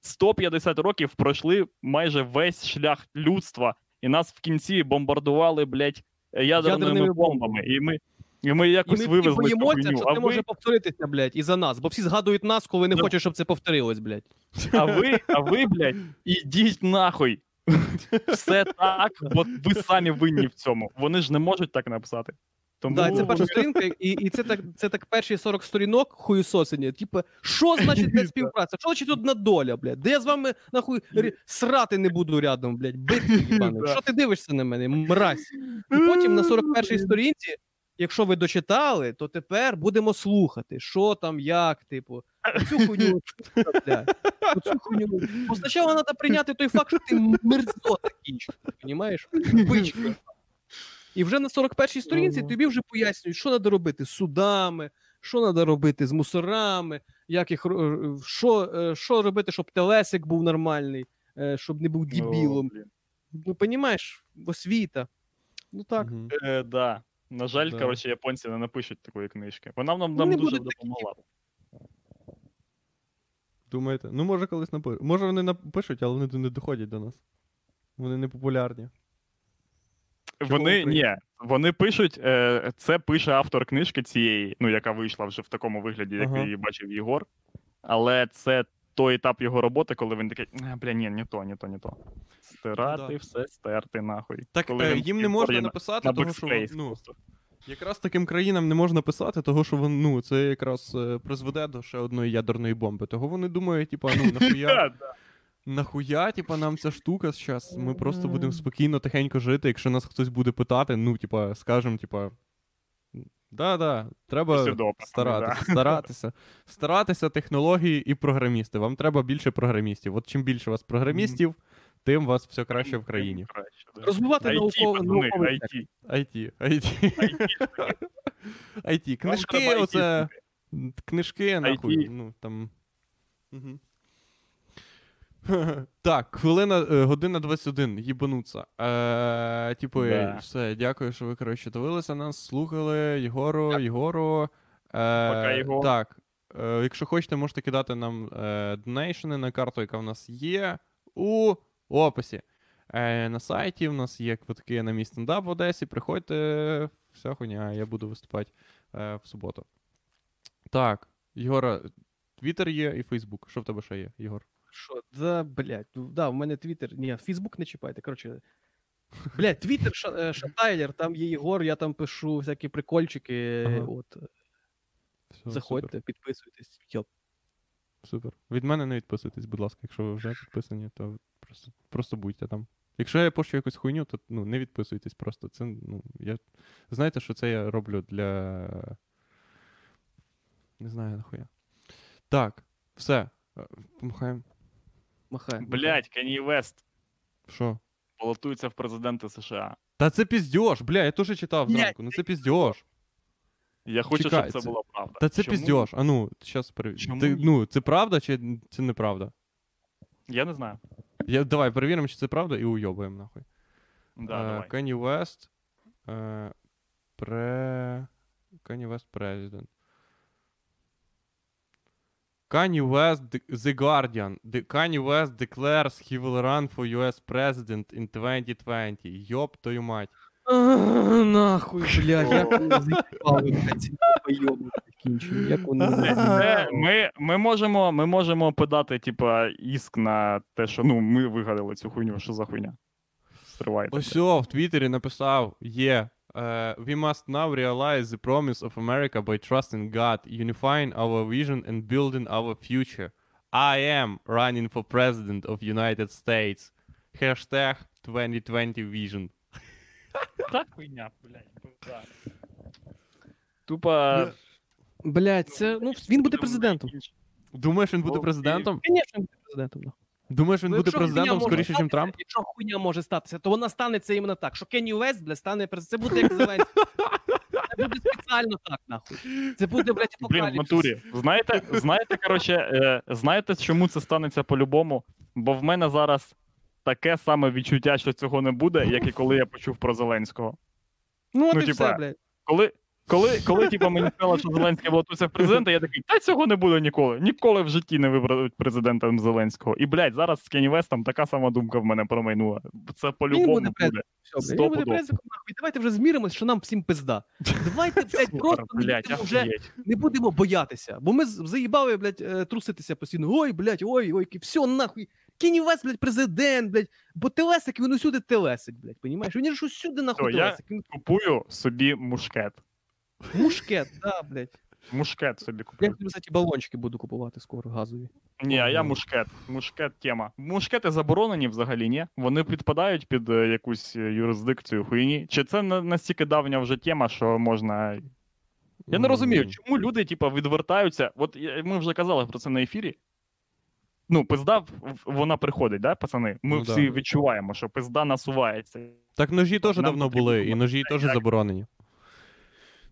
150 років пройшли майже весь шлях людства, і нас в кінці бомбардували, блядь, ядерними, Ядерними бомбами. І ми, і ми І ми вивезли цю боїмося, що це ви, може повторитися, блядь, і за нас, бо всі згадують нас, коли не Ну. хочуть, щоб це повторилось, блядь. а ви, а ви, блядь, ідіть нахуй. Все так, бо ви самі винні в цьому. Вони ж не можуть так написати. Тому Да, це перша сторінка, і, і це так це так перші 40 сторінок хуєсосені. Типа, що значить блядь, співпраця? Що значить одна доля, блядь? Де я з вами нахуй срати не буду рядом, блядь, бити їбаний. Що ти дивишся на мене, мразь? І потім на 41-й сторінці, якщо ви дочитали, то тепер будемо слухати, що там, як, типу, цю хуйню, оцю хуйню. Бо спочатку треба прийняти той факт, що ти мерзота кінчена, розумієш? Бичка. І вже на 41-й сторінці тобі вже пояснюють, що треба робити з судами, що треба робити з мусорами, як їх, е, що, е, що робити, щоб телесик був нормальний, е, щоб не був дебілом. Ну, понімаєш, освіта. Ну так. Е, да. На жаль, Да. коротше, японці не напишуть такої книжки. Вона нам, нам не дуже допомогла. Думаєте? Ну, може, колись напишуть. Може, вони напишуть, але вони не доходять до нас. Вони не популярні. Чому Вони ні, вони пишуть, е, це пише автор книжки цієї, ну яка вийшла вже в такому вигляді, як Ага. її бачив Єгор. Але це той етап його роботи, коли він такий, бля, ні, не то, не то, не то. Стирати, Ну да. все стерти нахуй. Так Коли е, він їм не можна написати, на того, що ну, якраз таким країнам не можна писати, того, що вон, ну, це якраз е, призведе до ще одної ядерної бомби. Того вони думають, типа, ну нахуя, нахуя, типа, нам ця штука зараз. Ми просто будемо спокійно, тихенько жити. Якщо нас хтось буде питати, ну, типа, скажемо, типа. Да-да, треба Все добре, старатися, старатися. Старатися технології і програмісти. Вам треба більше програмістів. От чим більше у вас програмістів, тим у вас все краще в країні. Да. Розвивати IT, науковий IT. IT, IT. IT. Книжки, оце. Книжки, нахуй. Ну, там. Угу. Так, хвилина, е, година 21, їбануться. Е, типу, Да. все, дякую, що ви, коротше, дивилися нас, слухали. Єгору, Єгору. Е, Пока, Єгор. Так. Е, якщо хочете, можете кидати нам е, донейшени на карту, яка в нас є у описі. Е, на сайті в нас є квитки на мій стендап в Одесі. Приходьте, вся хуйня, я буду виступати е, в суботу. Так, Єгора, Твіттер є і Фейсбук. Що в тебе ще є, Єгор? Що? Да, блядь, ну, да, в мене твіттер. Ні, Фейсбук не чіпайте. Коротше. Блядь, твіттер е, Шатайлер, там є Єгор, я там пишу всякі прикольчики. Ага. От, Все, заходьте, Супер, підписуйтесь. Йоп. супер. Від мене не відписуйтесь, будь ласка, якщо ви вже підписані, то просто, просто будьте там. Якщо я пощу якусь хуйню, то ну, не відписуйтесь просто. Це, ну, я... Знаєте, що це я роблю для. Не знаю нахуя. Так, все. Е, Помахаємо. Махаємо. Блять, Кенні Вест Що? балотується в президенти США. Та це піздьош, бля, я теж читав Блядь, зранку. Ну це піздьош. Я хочу, Чекай, щоб це це- була правда. Та це Чому? піздьош. А ну, зараз перевіримо. Чому Ти, ні? ну, це правда чи це неправда? Я не знаю. Я, давай перевіримо, чи це правда, і уйобуємо нахуй. Да, Е, давай. Kanye West. е, Пре... Kanye West President. Kanye West, The- Guardian. The Kanye West declares he will run for US President in 2020. Йоп твою мать. А, Нахуй, блядь, як вони заїбали, ці пойоби закінчені, як вони. Це, Е, ми, ми, можемо, ми можемо подати, типа, іск на те, що ну, ми вигадали цю хуйню. Що за хуйня? Стривайте. Ось в Твіттері написав: є. е, we must now realize the promise of America by trusting God, unifying our vision and building our future. I am running for president of United States. Hashtag 2020 vision. Та хуйня, блядь. да. Тупо. Блядь, це, ну, він буде президентом. Думаєш, він буде Окей. президентом? Звісно, він буде президентом. Думаєш, він Ну, буде президентом скоріше, ніж Трамп? Якщо хуйня може статися, то вона станеться іменно так, що Кенні Уест, блядь, стане президентом. Це буде як Зеленський. Це буде спеціально так, нахуй. Це буде, блядь, Блін, в натурі. Знаєте, знаєте, коротше, е, знаєте, чому це станеться по-любому? Бо в мене зараз таке саме відчуття, що цього не буде, як і коли я почув про Зеленського. Ну, от Ну, і типа, все, блядь. Коли, Коли, коли типу, мені сказали, що Зеленський балотується в президента, я такий, та цього не буде ніколи. Ніколи в житті не виберуть президента Зеленського. І, блядь, зараз з Кенні Вестом така сама думка в мене промайнула. Це по-любому буде, буде. Все, буде президентом. Давайте вже зміримось, що нам всім пизда. Давайте, блядь, просто не Блядь, будемо вже не будемо боятися. Бо ми заїбали, блядь, е, труситися постійно. Ой, блядь, ой, ой, все, нахуй. Кінні Вест, блядь, президент, блядь. Бо телесик, він усюди телесить, блядь, понімаєш? Він ж усюди нахуй Все, я- Він Купую собі мушкет. Мушкет, да, блядь. Мушкет собі Я, куплю. кстати, балончики буду купувати скоро газові. Ні, а я мушкет. Мушкет тема. Мушкети заборонені взагалі, ні? Вони підпадають під е, якусь е, юрисдикцію хуйні. Чи це настільки давня вже тема, що можна. Я не розумію, чому люди, типа, відвертаються. От ми вже казали про це на ефірі. Ну, пизда вона приходить, да, пацани? Ми Ну да. всі відчуваємо, що пизда насувається. Так ножі теж Нам давно були, і ножі теж як- заборонені.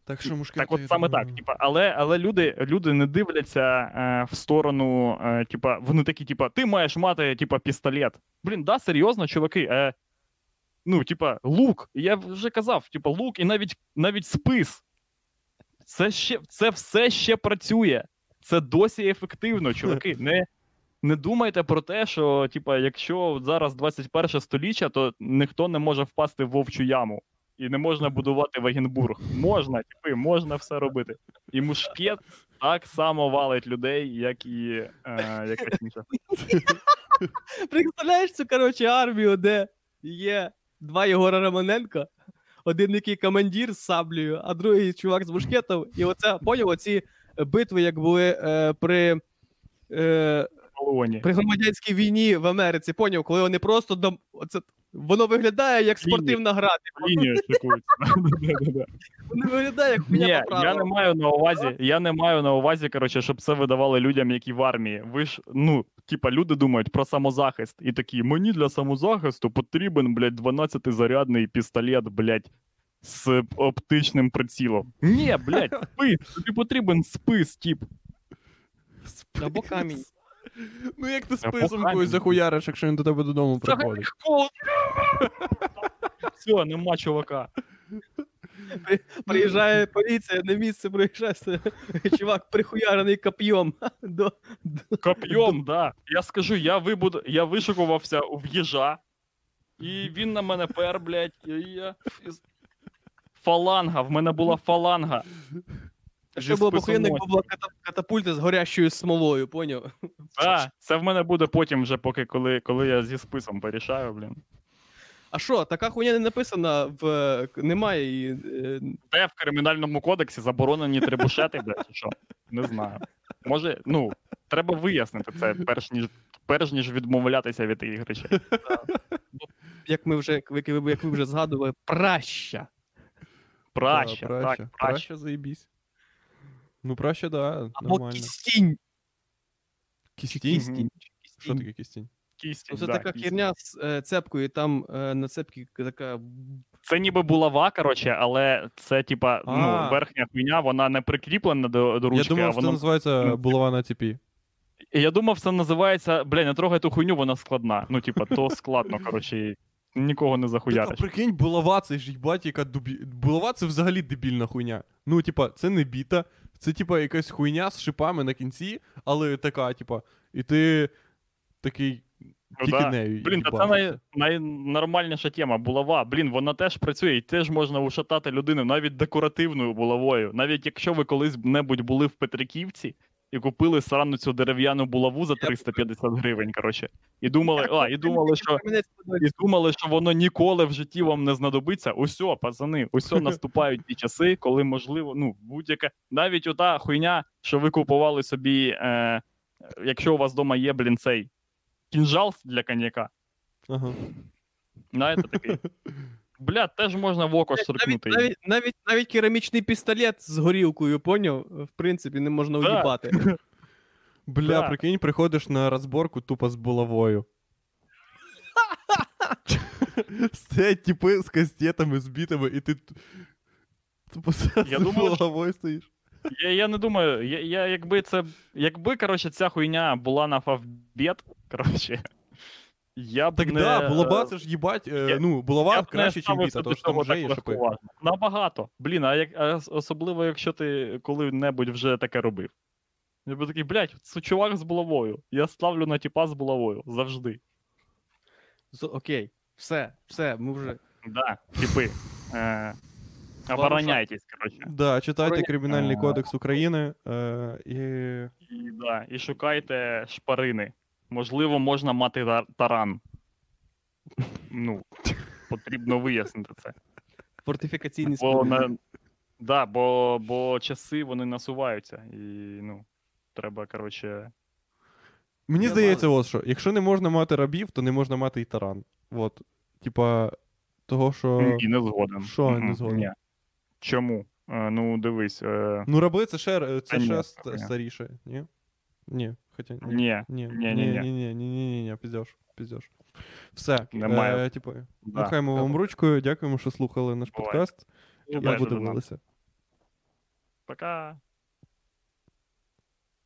Так що мушкети... Так, от саме так. Типа, але, але люди, люди не дивляться е, в сторону, е, типа, вони такі, типа, ти маєш мати, типа, пістолет. Блін, да, серйозно, чуваки. Е, ну, типа, лук. Я вже казав, типа, лук і навіть, навіть спис. Це ще це все ще працює. Це досі ефективно, чуваки. Не, не думайте про те, що, типа, якщо зараз 21 століття, то ніхто не може впасти в вовчу яму. І не можна будувати Вагенбург. Можна, типи, можна все робити. І мушкет так само валить людей, як і е, якась інша. Представляєш цю, коротше, армію, де є два Єгора Романенка, один який командир з саблею, а другий чувак з мушкетом. І оце, поняв, оці битви, як були е, при, е, Колоні. при громадянській війні в Америці, поняв, коли вони просто дом... оце, воно виглядає як спортивна гра. типу. Лінію. Воно виглядає як Ні, я не маю на увазі, я не маю на увазі, коротше, щоб це видавали людям, які в армії. Ви ж, ну, типа, люди думають про самозахист і такі, мені для самозахисту потрібен, блядь, 12-зарядний пістолет, блядь, з оптичним прицілом. Ні, блядь, спис, тобі потрібен спис, тип. Або камінь. Ну як ти Або списом когось захуяриш, якщо він до тебе додому приходить? Все, нема чувака. Приїжджає поліція на місце, приїжджає чувак прихуярений коп'єм Коп'єм, да. Я скажу, я вибуд... я вишикувався в їжа, і він на мене пер, блядь, і я... Фаланга, в мене була фаланга. Що було похуєнно, якби була катапульта з горящою смолою, поняв? Да, це в мене буде потім вже, поки коли, коли я зі списом порішаю, блін. А що, така хуйня не написана в немає її. Де в кримінальному кодексі заборонені трибушети, блядь, чи що? Не знаю. Може, ну, треба вияснити це, перш ніж, перш ніж відмовлятися від таких речей. Як ми вже як ви, як ви вже згадували, праща. Праща, так, праща. Праща, заєбісь. Ну, праща, да, Або нормально. кістінь. Кістінь? Кістінь. Що таке кістінь? Кістінь, Ну, це да, така кістінь. херня з е, цепкою, там е, на цепці така. Це ніби булава, коротше, але це, типа, ну, верхня хуйня, вона не прикріплена до, до ручки, Я думав, а що це воно. називається ну, булава на цепі. Я думав, це називається, бля, не трогай ту хуйню, вона складна. Ну, типа, то складно, коротше, нікого не Так, а захуяриш. прикинь, булава, це ж їбать, яка дубі... Булава це взагалі дебільна хуйня. Ну, типа, це не біта, це типа якась хуйня з шипами на кінці, але така, типа, і ти такий Ну, тільки да. нею. Блін, та це най, найнормальніша тема. Булава. Блін, вона теж працює, і теж можна ушатати людину навіть декоративною булавою. Навіть якщо ви колись-небудь були в Петриківці і купили срану цю дерев'яну булаву за 350 гривень, коротше, і думали, а, і думали, що. І думали, що воно ніколи в житті вам не знадобиться. Усьо, пацани, усьо наступають ті часи, коли можливо, ну, будь-яке. Навіть ота хуйня, що ви купували собі, е, якщо у вас вдома є, блін, цей кінжал для коньяка. Ага. Знаєте, такий. Бля, теж можна в око Навіть, штрикнути. навіть, навіть, навіть керамічний пістолет з горілкою, поняв? В принципі, не можна Да. уїбати. Бля, Да. прикинь, приходиш на розборку тупо з булавою. Стоять типи з кастетами, з бітами, і ти тупо з булавою стоїш. Я, я не думаю, я, я якби це. Якби, коротше, ця хуйня була на фавбет, коротше. Я б Так не, да, булава е, це ж їбать, е, я- ну, булава я краще, ніж біта, що там вже є шипи. Набагато. Блін, а як особливо, якщо ти коли-небудь вже таке робив. Я би такий, блядь, це чувак з булавою. Я ставлю на тіпа з булавою. Завжди. З- Окей, все, все, ми вже. Да, типи. Е, обороняйтесь, коротше. Да, читайте Охороня- Кримінальний кодекс України е, і І, да, і шукайте шпарини. Можливо, можна мати таран. Ну, потрібно вияснити це. Фортифікаційний Бо, споруд. да, бо, бо часи вони насуваються. І ну, треба, коротше. Мені Я здається, ось що, якщо не можна мати рабів, то не можна мати і таран. От. Типа, того, що. І не згоден. Що не згоден? ні. Чому? Е, ну, дивись. Е... Ну, раби це ще, це ні, ще ст- старіше, ні? Ні. Хоча ні. Ні. Ні, Ні, ні, ні, ні, піздєш, піздєш. Все. Е, типу, Да. махаємо вам ручкою, дякуємо, що слухали наш Буває. подкаст. Дуже Я буду. Пока.